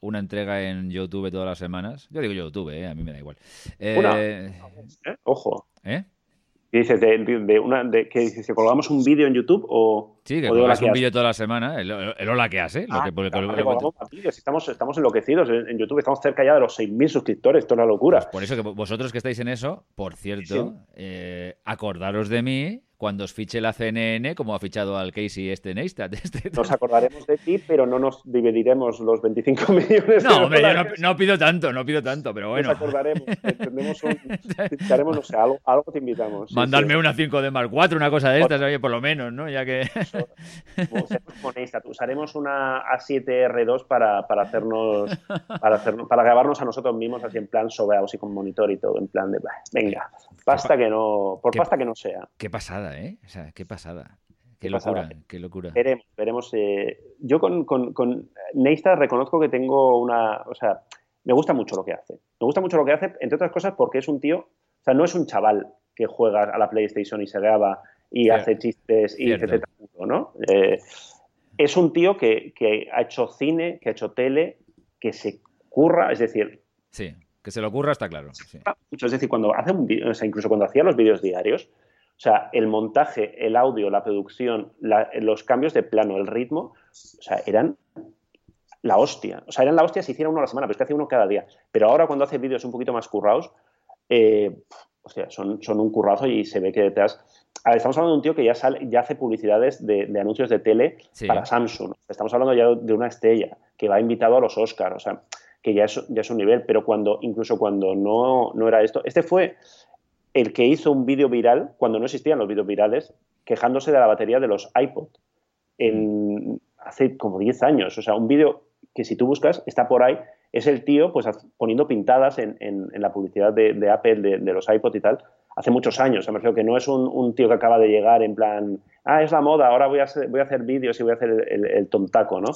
una entrega en YouTube todas las semanas. Yo digo YouTube, ¿eh? a mí me da igual. Eh, ¿Eh? Ojo. ¿Eh? ¿Qué dices? De, una, de, que dices, colgamos un vídeo en YouTube o.? Sí, que colgamos un vídeo toda la semana. El, hola que hace. lo ah, que, claro, Estamos, estamos enloquecidos en, YouTube. Estamos cerca ya de los 6.000 suscriptores. Esto es una locura. Pues por eso que vosotros que estáis en eso, por cierto, acordaros de mí cuando os fiche la CNN, como ha fichado al Casey este Neistat. Este... Nos acordaremos de ti, pero no nos dividiremos los 25 millones. No, hombre, yo no, pido tanto, no pido tanto, pero bueno. Nos acordaremos, tendremos un, ficharemos, no sé, algo, algo te invitamos. Mandarme una 5 de Mark 4, una cosa de estas, oye, por lo menos, ¿no? Ya que... Neistat, usaremos una A7R2 para, para hacernos, para hacernos, para grabarnos a nosotros mismos así en plan sobeados y con monitor y todo, en plan de, venga, pasta que no, por pasta que no sea. Qué pasada, ¿eh? O sea, qué pasada. Qué, locura, qué locura. Veremos, veremos. Eh, yo con, con, reconozco que tengo una. O sea, me gusta mucho lo que hace. Me gusta mucho lo que hace, entre otras cosas, porque es un tío. O sea, no es un chaval que juega a la PlayStation y se graba y hace chistes y etc. ¿no? Eh, es un tío que, que, ha hecho cine, que ha hecho tele, que se curra, es decir. Sí, que se lo ocurra está claro. Es decir, cuando hace un o sea, incluso cuando hacía los vídeos diarios, o sea, el montaje, el audio, la producción, los cambios de plano, el ritmo, o sea, eran la hostia. O sea, eran la hostia si hiciera uno a la semana, pero es que hace uno cada día. Pero ahora cuando hace vídeos un poquito más currados, eh, o sea, son, son un currazo y se ve que detrás... estamos hablando de un tío que ya, sale, ya hace publicidades de, anuncios de tele para Samsung. Estamos hablando ya de una estrella que va invitado a los Oscars. O sea, que ya es, ya es un nivel, pero cuando, incluso cuando no, no era esto, este fue el que hizo un vídeo viral, cuando no existían los vídeos virales, quejándose de la batería de los iPod. En, hace como 10 años. O sea, un vídeo que si tú buscas está por ahí. Es el tío pues poniendo pintadas en, la publicidad de, Apple, de, los iPod y tal, hace muchos años. me refiero que no es un, tío que acaba de llegar en plan, ah, es la moda, ahora voy a hacer, voy a hacer vídeos y voy a hacer el, tontaco, ¿no?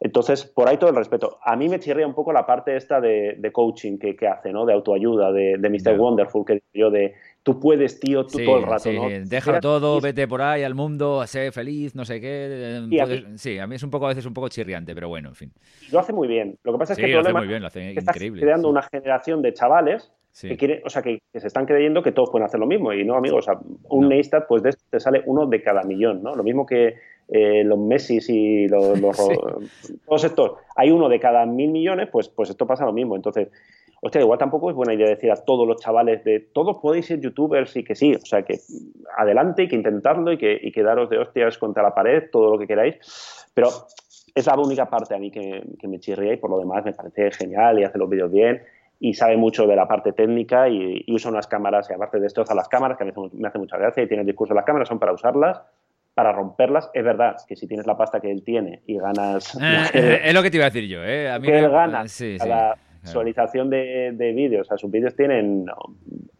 Entonces, por ahí todo el respeto. A mí me chirría un poco la parte esta de, coaching que, hace, ¿no? De autoayuda, de, de Mr. Wonderful, que yo de tú puedes, tío, tú todo el rato, sí. ¿no? Deja todo, vete por ahí al mundo, sé feliz, no sé qué. sí, a mí es un poco a veces un poco chirriante, pero bueno, en fin. Lo hace muy bien. Lo que pasa es que el problema bien, lo hace increíble. creando una generación de chavales que quiere, o sea, que, se están creyendo que todos pueden hacer lo mismo. Y no, amigos, o sea, un no. Neistat, pues de te sale uno de cada millón, ¿no? Lo mismo que eh, los Messi y los, todos estos, hay uno de cada mil millones, pues, pues esto pasa lo mismo. Entonces, hostia, igual tampoco es buena idea decir a todos los chavales de todos podéis ser youtubers y que sí, o sea, que adelante y que intentarlo y que, y que daros de hostias contra la pared, todo lo que queráis. Pero es la única parte a mí que, me chirría y por lo demás me parece genial y hace los vídeos bien y sabe mucho de la parte técnica y, usa unas cámaras y aparte de esto usa las cámaras que a mí me hace mucha gracia y tiene el discurso las cámaras son para usarlas para romperlas. Es verdad que si tienes la pasta que él tiene y ganas... Eh, es lo que te iba a decir yo, ¿eh? A mí que él gana sí, sí. La visualización de, de vídeos. O sea, sus vídeos tienen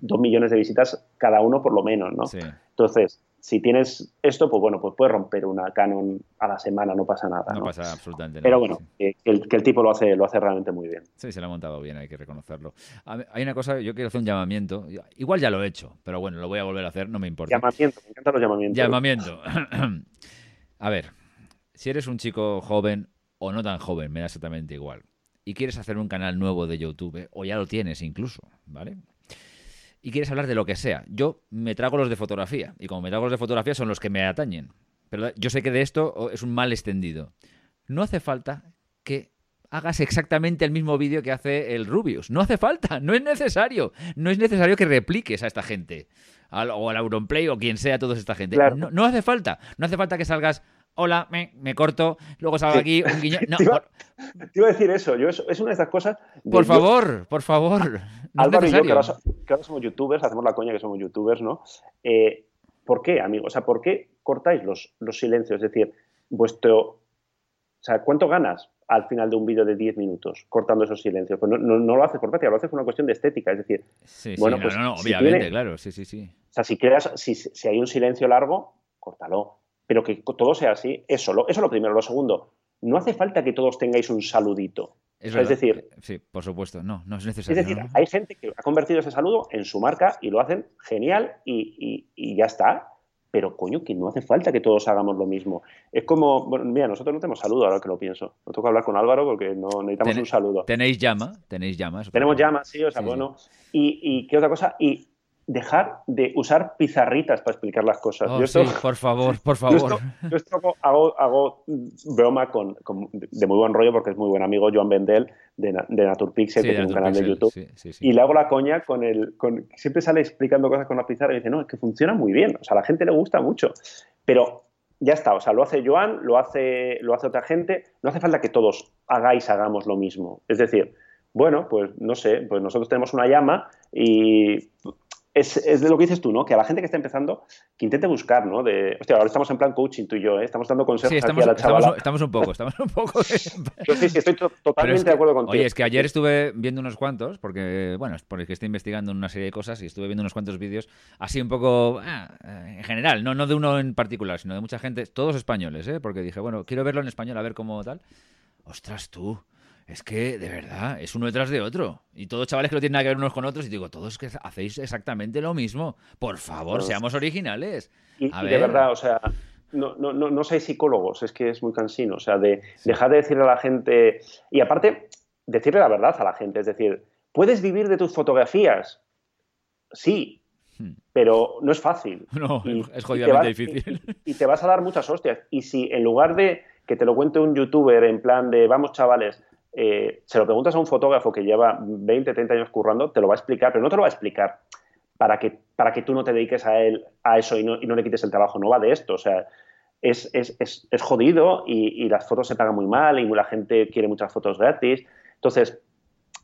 dos millones de visitas cada uno por lo menos, ¿no? Entonces, si tienes esto, pues bueno, pues puedes romper una Canon a la semana, no pasa nada. No, pasa absolutamente nada. Pero bueno, que, el, tipo lo hace, lo hace realmente muy bien. Sí, se lo ha montado bien, hay que reconocerlo. Hay una cosa, yo quiero hacer un llamamiento. Igual ya lo he hecho, pero bueno, lo voy a volver a hacer, no me importa. Llamamiento, me encantan los llamamientos. Llamamiento. a ver, si eres un chico joven o no tan joven, me da exactamente igual, y quieres hacer un canal nuevo de YouTube, o ya lo tienes incluso, ¿vale? Y quieres hablar de lo que sea. Yo me trago los de fotografía, y como me trago los de fotografía son los que me atañen. Pero yo sé que de esto es un mal extendido. No hace falta que hagas exactamente el mismo vídeo que hace el Rubius. No hace falta, no es necesario. No es necesario que repliques a esta gente. o al Auronplay o quien sea toda esta gente. No, no, hace falta. No hace falta que salgas hola, me, me corto, luego salgo aquí un guiño. No, te, iba, a decir eso, yo es una de esas cosas. por favor, por favor. Álvaro y yo, que ahora, somos youtubers, hacemos la coña que somos youtubers, ¿no? Eh, ¿Por qué, amigos? O sea, ¿por qué cortáis los, los silencios? Es decir, vuestro. O sea, ¿cuánto ganas al final de un vídeo de 10 minutos cortando esos silencios? Pues no, no, lo haces por práctica, lo haces por una cuestión de estética. Es decir, bueno, pues, no, obviamente, claro, sí, sí, sí. O sea, si, creas, si, si hay un silencio largo, córtalo. Pero que todo sea así, eso, lo, eso es lo primero. Lo segundo, no hace falta que todos tengáis un saludito. Es, decir, sí, por supuesto, no, no es necesario. Es decir, hay gente que ha convertido ese saludo en su marca y lo hacen genial y, y ya está pero coño, que no hace falta que todos hagamos lo mismo. Es como, bueno, mira, nosotros no tenemos saludo ahora que lo pienso. No toca hablar con Álvaro porque no necesitamos un saludo. ¿Tenéis llama? ¿Tenéis llamas? Tenemos llama, sí, o sea, bueno. Y, y, qué otra cosa, y dejar de usar pizarritas para explicar las cosas. Oh, sí, por favor, por favor. Yo esto, hago, hago, broma con, de muy buen rollo porque es muy buen amigo Joan Bendel de, de Naturpixel, que tiene un canal de YouTube. y le hago la coña con el... Con, siempre sale explicando cosas con la pizarra y dice, no, es que funciona muy bien. O sea, a la gente le gusta mucho. Pero ya está, o sea, lo hace Joan, lo hace, lo hace otra gente. No hace falta que todos hagáis, hagamos lo mismo. Es decir, bueno, pues no sé, pues nosotros tenemos una llama y es, de lo que dices tú, ¿no? Que a la gente que está empezando, que intente buscar, ¿no? De, hostia, ahora estamos en plan coaching tú y yo, ¿eh? Estamos dando consejos estamos, aquí a la chavala. Estamos, un poco, estamos un poco. yo sí, sí, estoy totalmente de acuerdo contigo. Oye, es que ayer estuve viendo unos cuantos, porque, bueno, es porque estoy investigando una serie de cosas y estuve viendo unos cuantos vídeos, así un poco, ah, en general, no, no de uno en particular, sino de mucha gente, todos españoles, ¿eh? Porque dije, bueno, quiero verlo en español, a ver cómo tal. Ostras, tú es que de verdad es uno detrás de otro. Y todos chavales que no tienen nada que ver unos con otros. Y digo, todos que hacéis exactamente lo mismo. Por favor, seamos originales. Y, de verdad, o sea, no, no, no, no seáis psicólogos, es que es muy cansino. O sea, de dejar de decirle a la gente. Y aparte, decirle la verdad a la gente. Es decir, ¿puedes vivir de tus fotografías? Sí, hmm. pero no es fácil. No, es jodidamente difícil. y, te vas a dar muchas hostias. Y si en lugar de que te lo cuente un youtuber en plan de vamos chavales, eh, se lo preguntas a un fotógrafo que lleva 20, 30 años currando, te lo va a explicar, pero no te lo va a explicar para que, para que tú no te dediques a él, a eso y no, y no le quites el trabajo. No va de esto. O sea, es, es, es, es jodido y, y, las fotos se pagan muy mal y la gente quiere muchas fotos gratis. Entonces,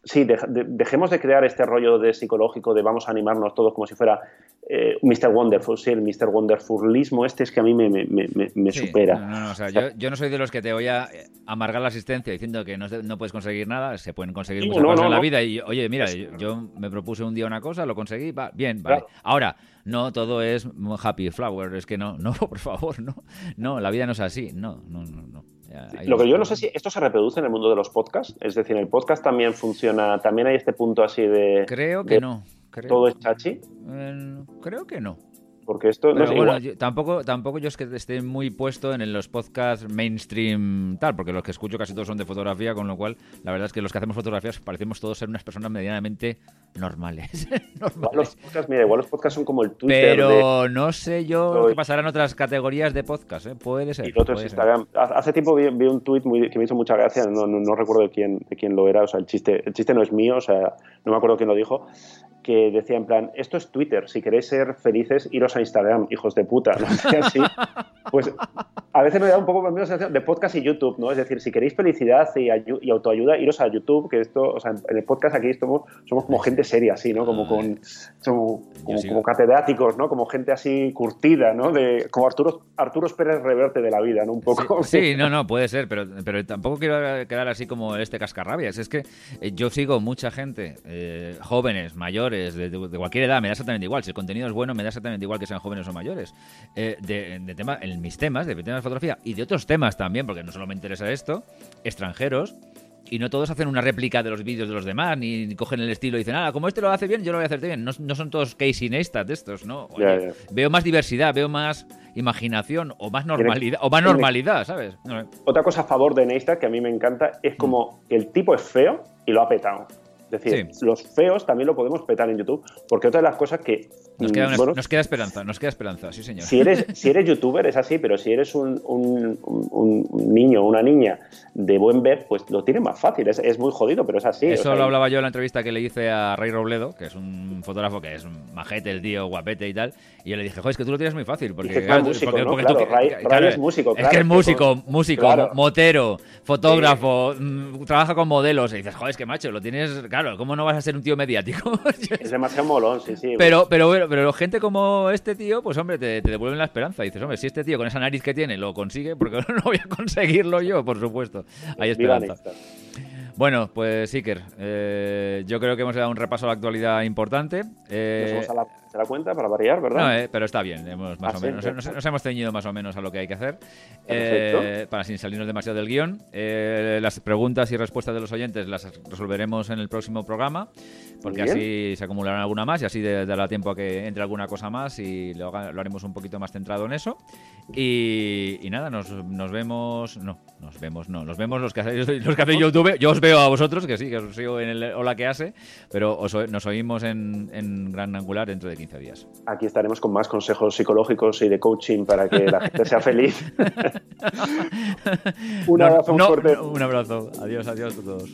sí, dejemos de crear este rollo de psicológico de vamos a animarnos todos como si fuera eh, Mr. Wonderful, sí, el Mr. Wonderfulismo este es que a mí me, me, supera. No, no, o sea, yo, yo, no soy de los que te voy a amargar la asistencia diciendo que no, no puedes conseguir nada, se pueden conseguir muchas cosas en la vida y, oye, mira, yo, me propuse un día una cosa, lo conseguí, va, bien, vale. Ahora, no todo es happy flower, es que no, no, por favor, no, no, la vida no es así, no, no, no, no. Lo que yo no sé si esto se reproduce en el mundo de los podcasts, es decir, el podcast también funciona, también hay este punto así de... Creo que no. ¿Todo es chachi? Eh, creo que no. Porque esto no bueno, tampoco, tampoco yo es que esté muy puesto en los podcasts mainstream tal, porque los que escucho casi todos son de fotografía, con lo cual la verdad es que los que hacemos fotografías parecemos todos ser unas personas medianamente normales. Igual los podcasts, mira, igual los podcasts son como el Twitter. Pero no sé yo qué pasará en otras categorías de podcast, ¿eh? puede ser. Y otros Instagram. Hace tiempo vi, un tweet que me hizo mucha gracia, no, no, recuerdo de quién, de quién lo era, o sea, el chiste, el chiste no es mío, o sea, no me acuerdo quién lo dijo, que decía en plan, esto es Twitter, si queréis ser felices, iros a Instagram, hijos de puta, ¿no? Así, pues a veces me da un poco la sensación de podcast y YouTube, ¿no? Es decir, si queréis felicidad y, y, autoayuda, iros a YouTube, que esto, o sea, en el podcast aquí somos, somos como gente seria, así, ¿no? Como con, como, como, catedráticos, ¿no? Como gente así curtida, ¿no? De, como Arturo, Arturo Pérez Reverte de la vida, ¿no? Un poco. Sí, no, no, puede ser, pero, pero tampoco quiero quedar así como este cascarrabias. Es que eh, yo sigo mucha gente, eh, jóvenes, mayores, de, cualquier edad, me da exactamente igual. Si el contenido es bueno, me da exactamente igual que sean jóvenes o mayores. Eh, de, tema, en mis temas, de temas de fotografía y de otros temas también, porque no solo me interesa esto, extranjeros. Y no todos hacen una réplica de los vídeos de los demás, ni, cogen el estilo y dicen, ah, como este lo hace bien, yo lo voy a hacer bien. No, son todos Casey Neistat estos, ¿no? Veo más diversidad, veo más imaginación o más normalidad, o más normalidad ¿sabes? Otra cosa a favor de Neistat que a mí me encanta es como que el tipo es feo y lo ha petado. Es decir, los feos también lo podemos petar en YouTube, porque otra de las cosas que... Nos queda, nos queda esperanza, nos queda esperanza, sí señor. Si eres, si eres youtuber es así, pero si eres un, un, un niño o una niña de buen ver, pues lo tiene más fácil, es, es muy jodido, pero es así. Eso lo hablaba yo en la entrevista que le hice a Rey Robledo, que es un fotógrafo que es majete, el tío, guapete y tal, y yo le dije, joder, es que tú lo tienes muy fácil, porque, claro, músico, porque, porque claro, tú, Ray, es músico, Es que es músico, músico, motero, fotógrafo, mm, trabaja con modelos, y dices, joder, es que macho, lo tienes, claro, ¿cómo no vas a ser un tío mediático. es demasiado molón, sí, sí. Pero, pero pero, pero gente como este tío, pues hombre, te, te devuelven la esperanza. dices, hombre, si este tío con esa nariz que tiene lo consigue, porque no voy a conseguirlo yo, por supuesto. Hay esperanza. Bueno, pues Iker, eh, yo creo que hemos dado un repaso a la actualidad importante. Eh, nos vamos a la, cuenta para variar, ¿verdad? No, eh, pero está bien, hemos, más ah, o menos, nos, hemos ceñido más o menos a lo que hay que hacer eh, para sin salirnos demasiado del guion. las preguntas y respuestas de los oyentes las resolveremos en el próximo programa, porque así se acumularán alguna más y así dará tiempo a que entre alguna cosa más y lo, haremos un poquito más centrado en eso. Y, nada, nos, vemos, no, nos vemos, no, nos vemos los que hacéis, los que hacéis YouTube. Yo os veo a vosotros, que sí, que os sigo en el Hola que hace, pero nos oímos en, Gran Angular dentro de 15 días. Aquí estaremos con más consejos psicológicos y de coaching para que la gente sea feliz. un abrazo fuerte. Un abrazo. Adiós, adiós a todos.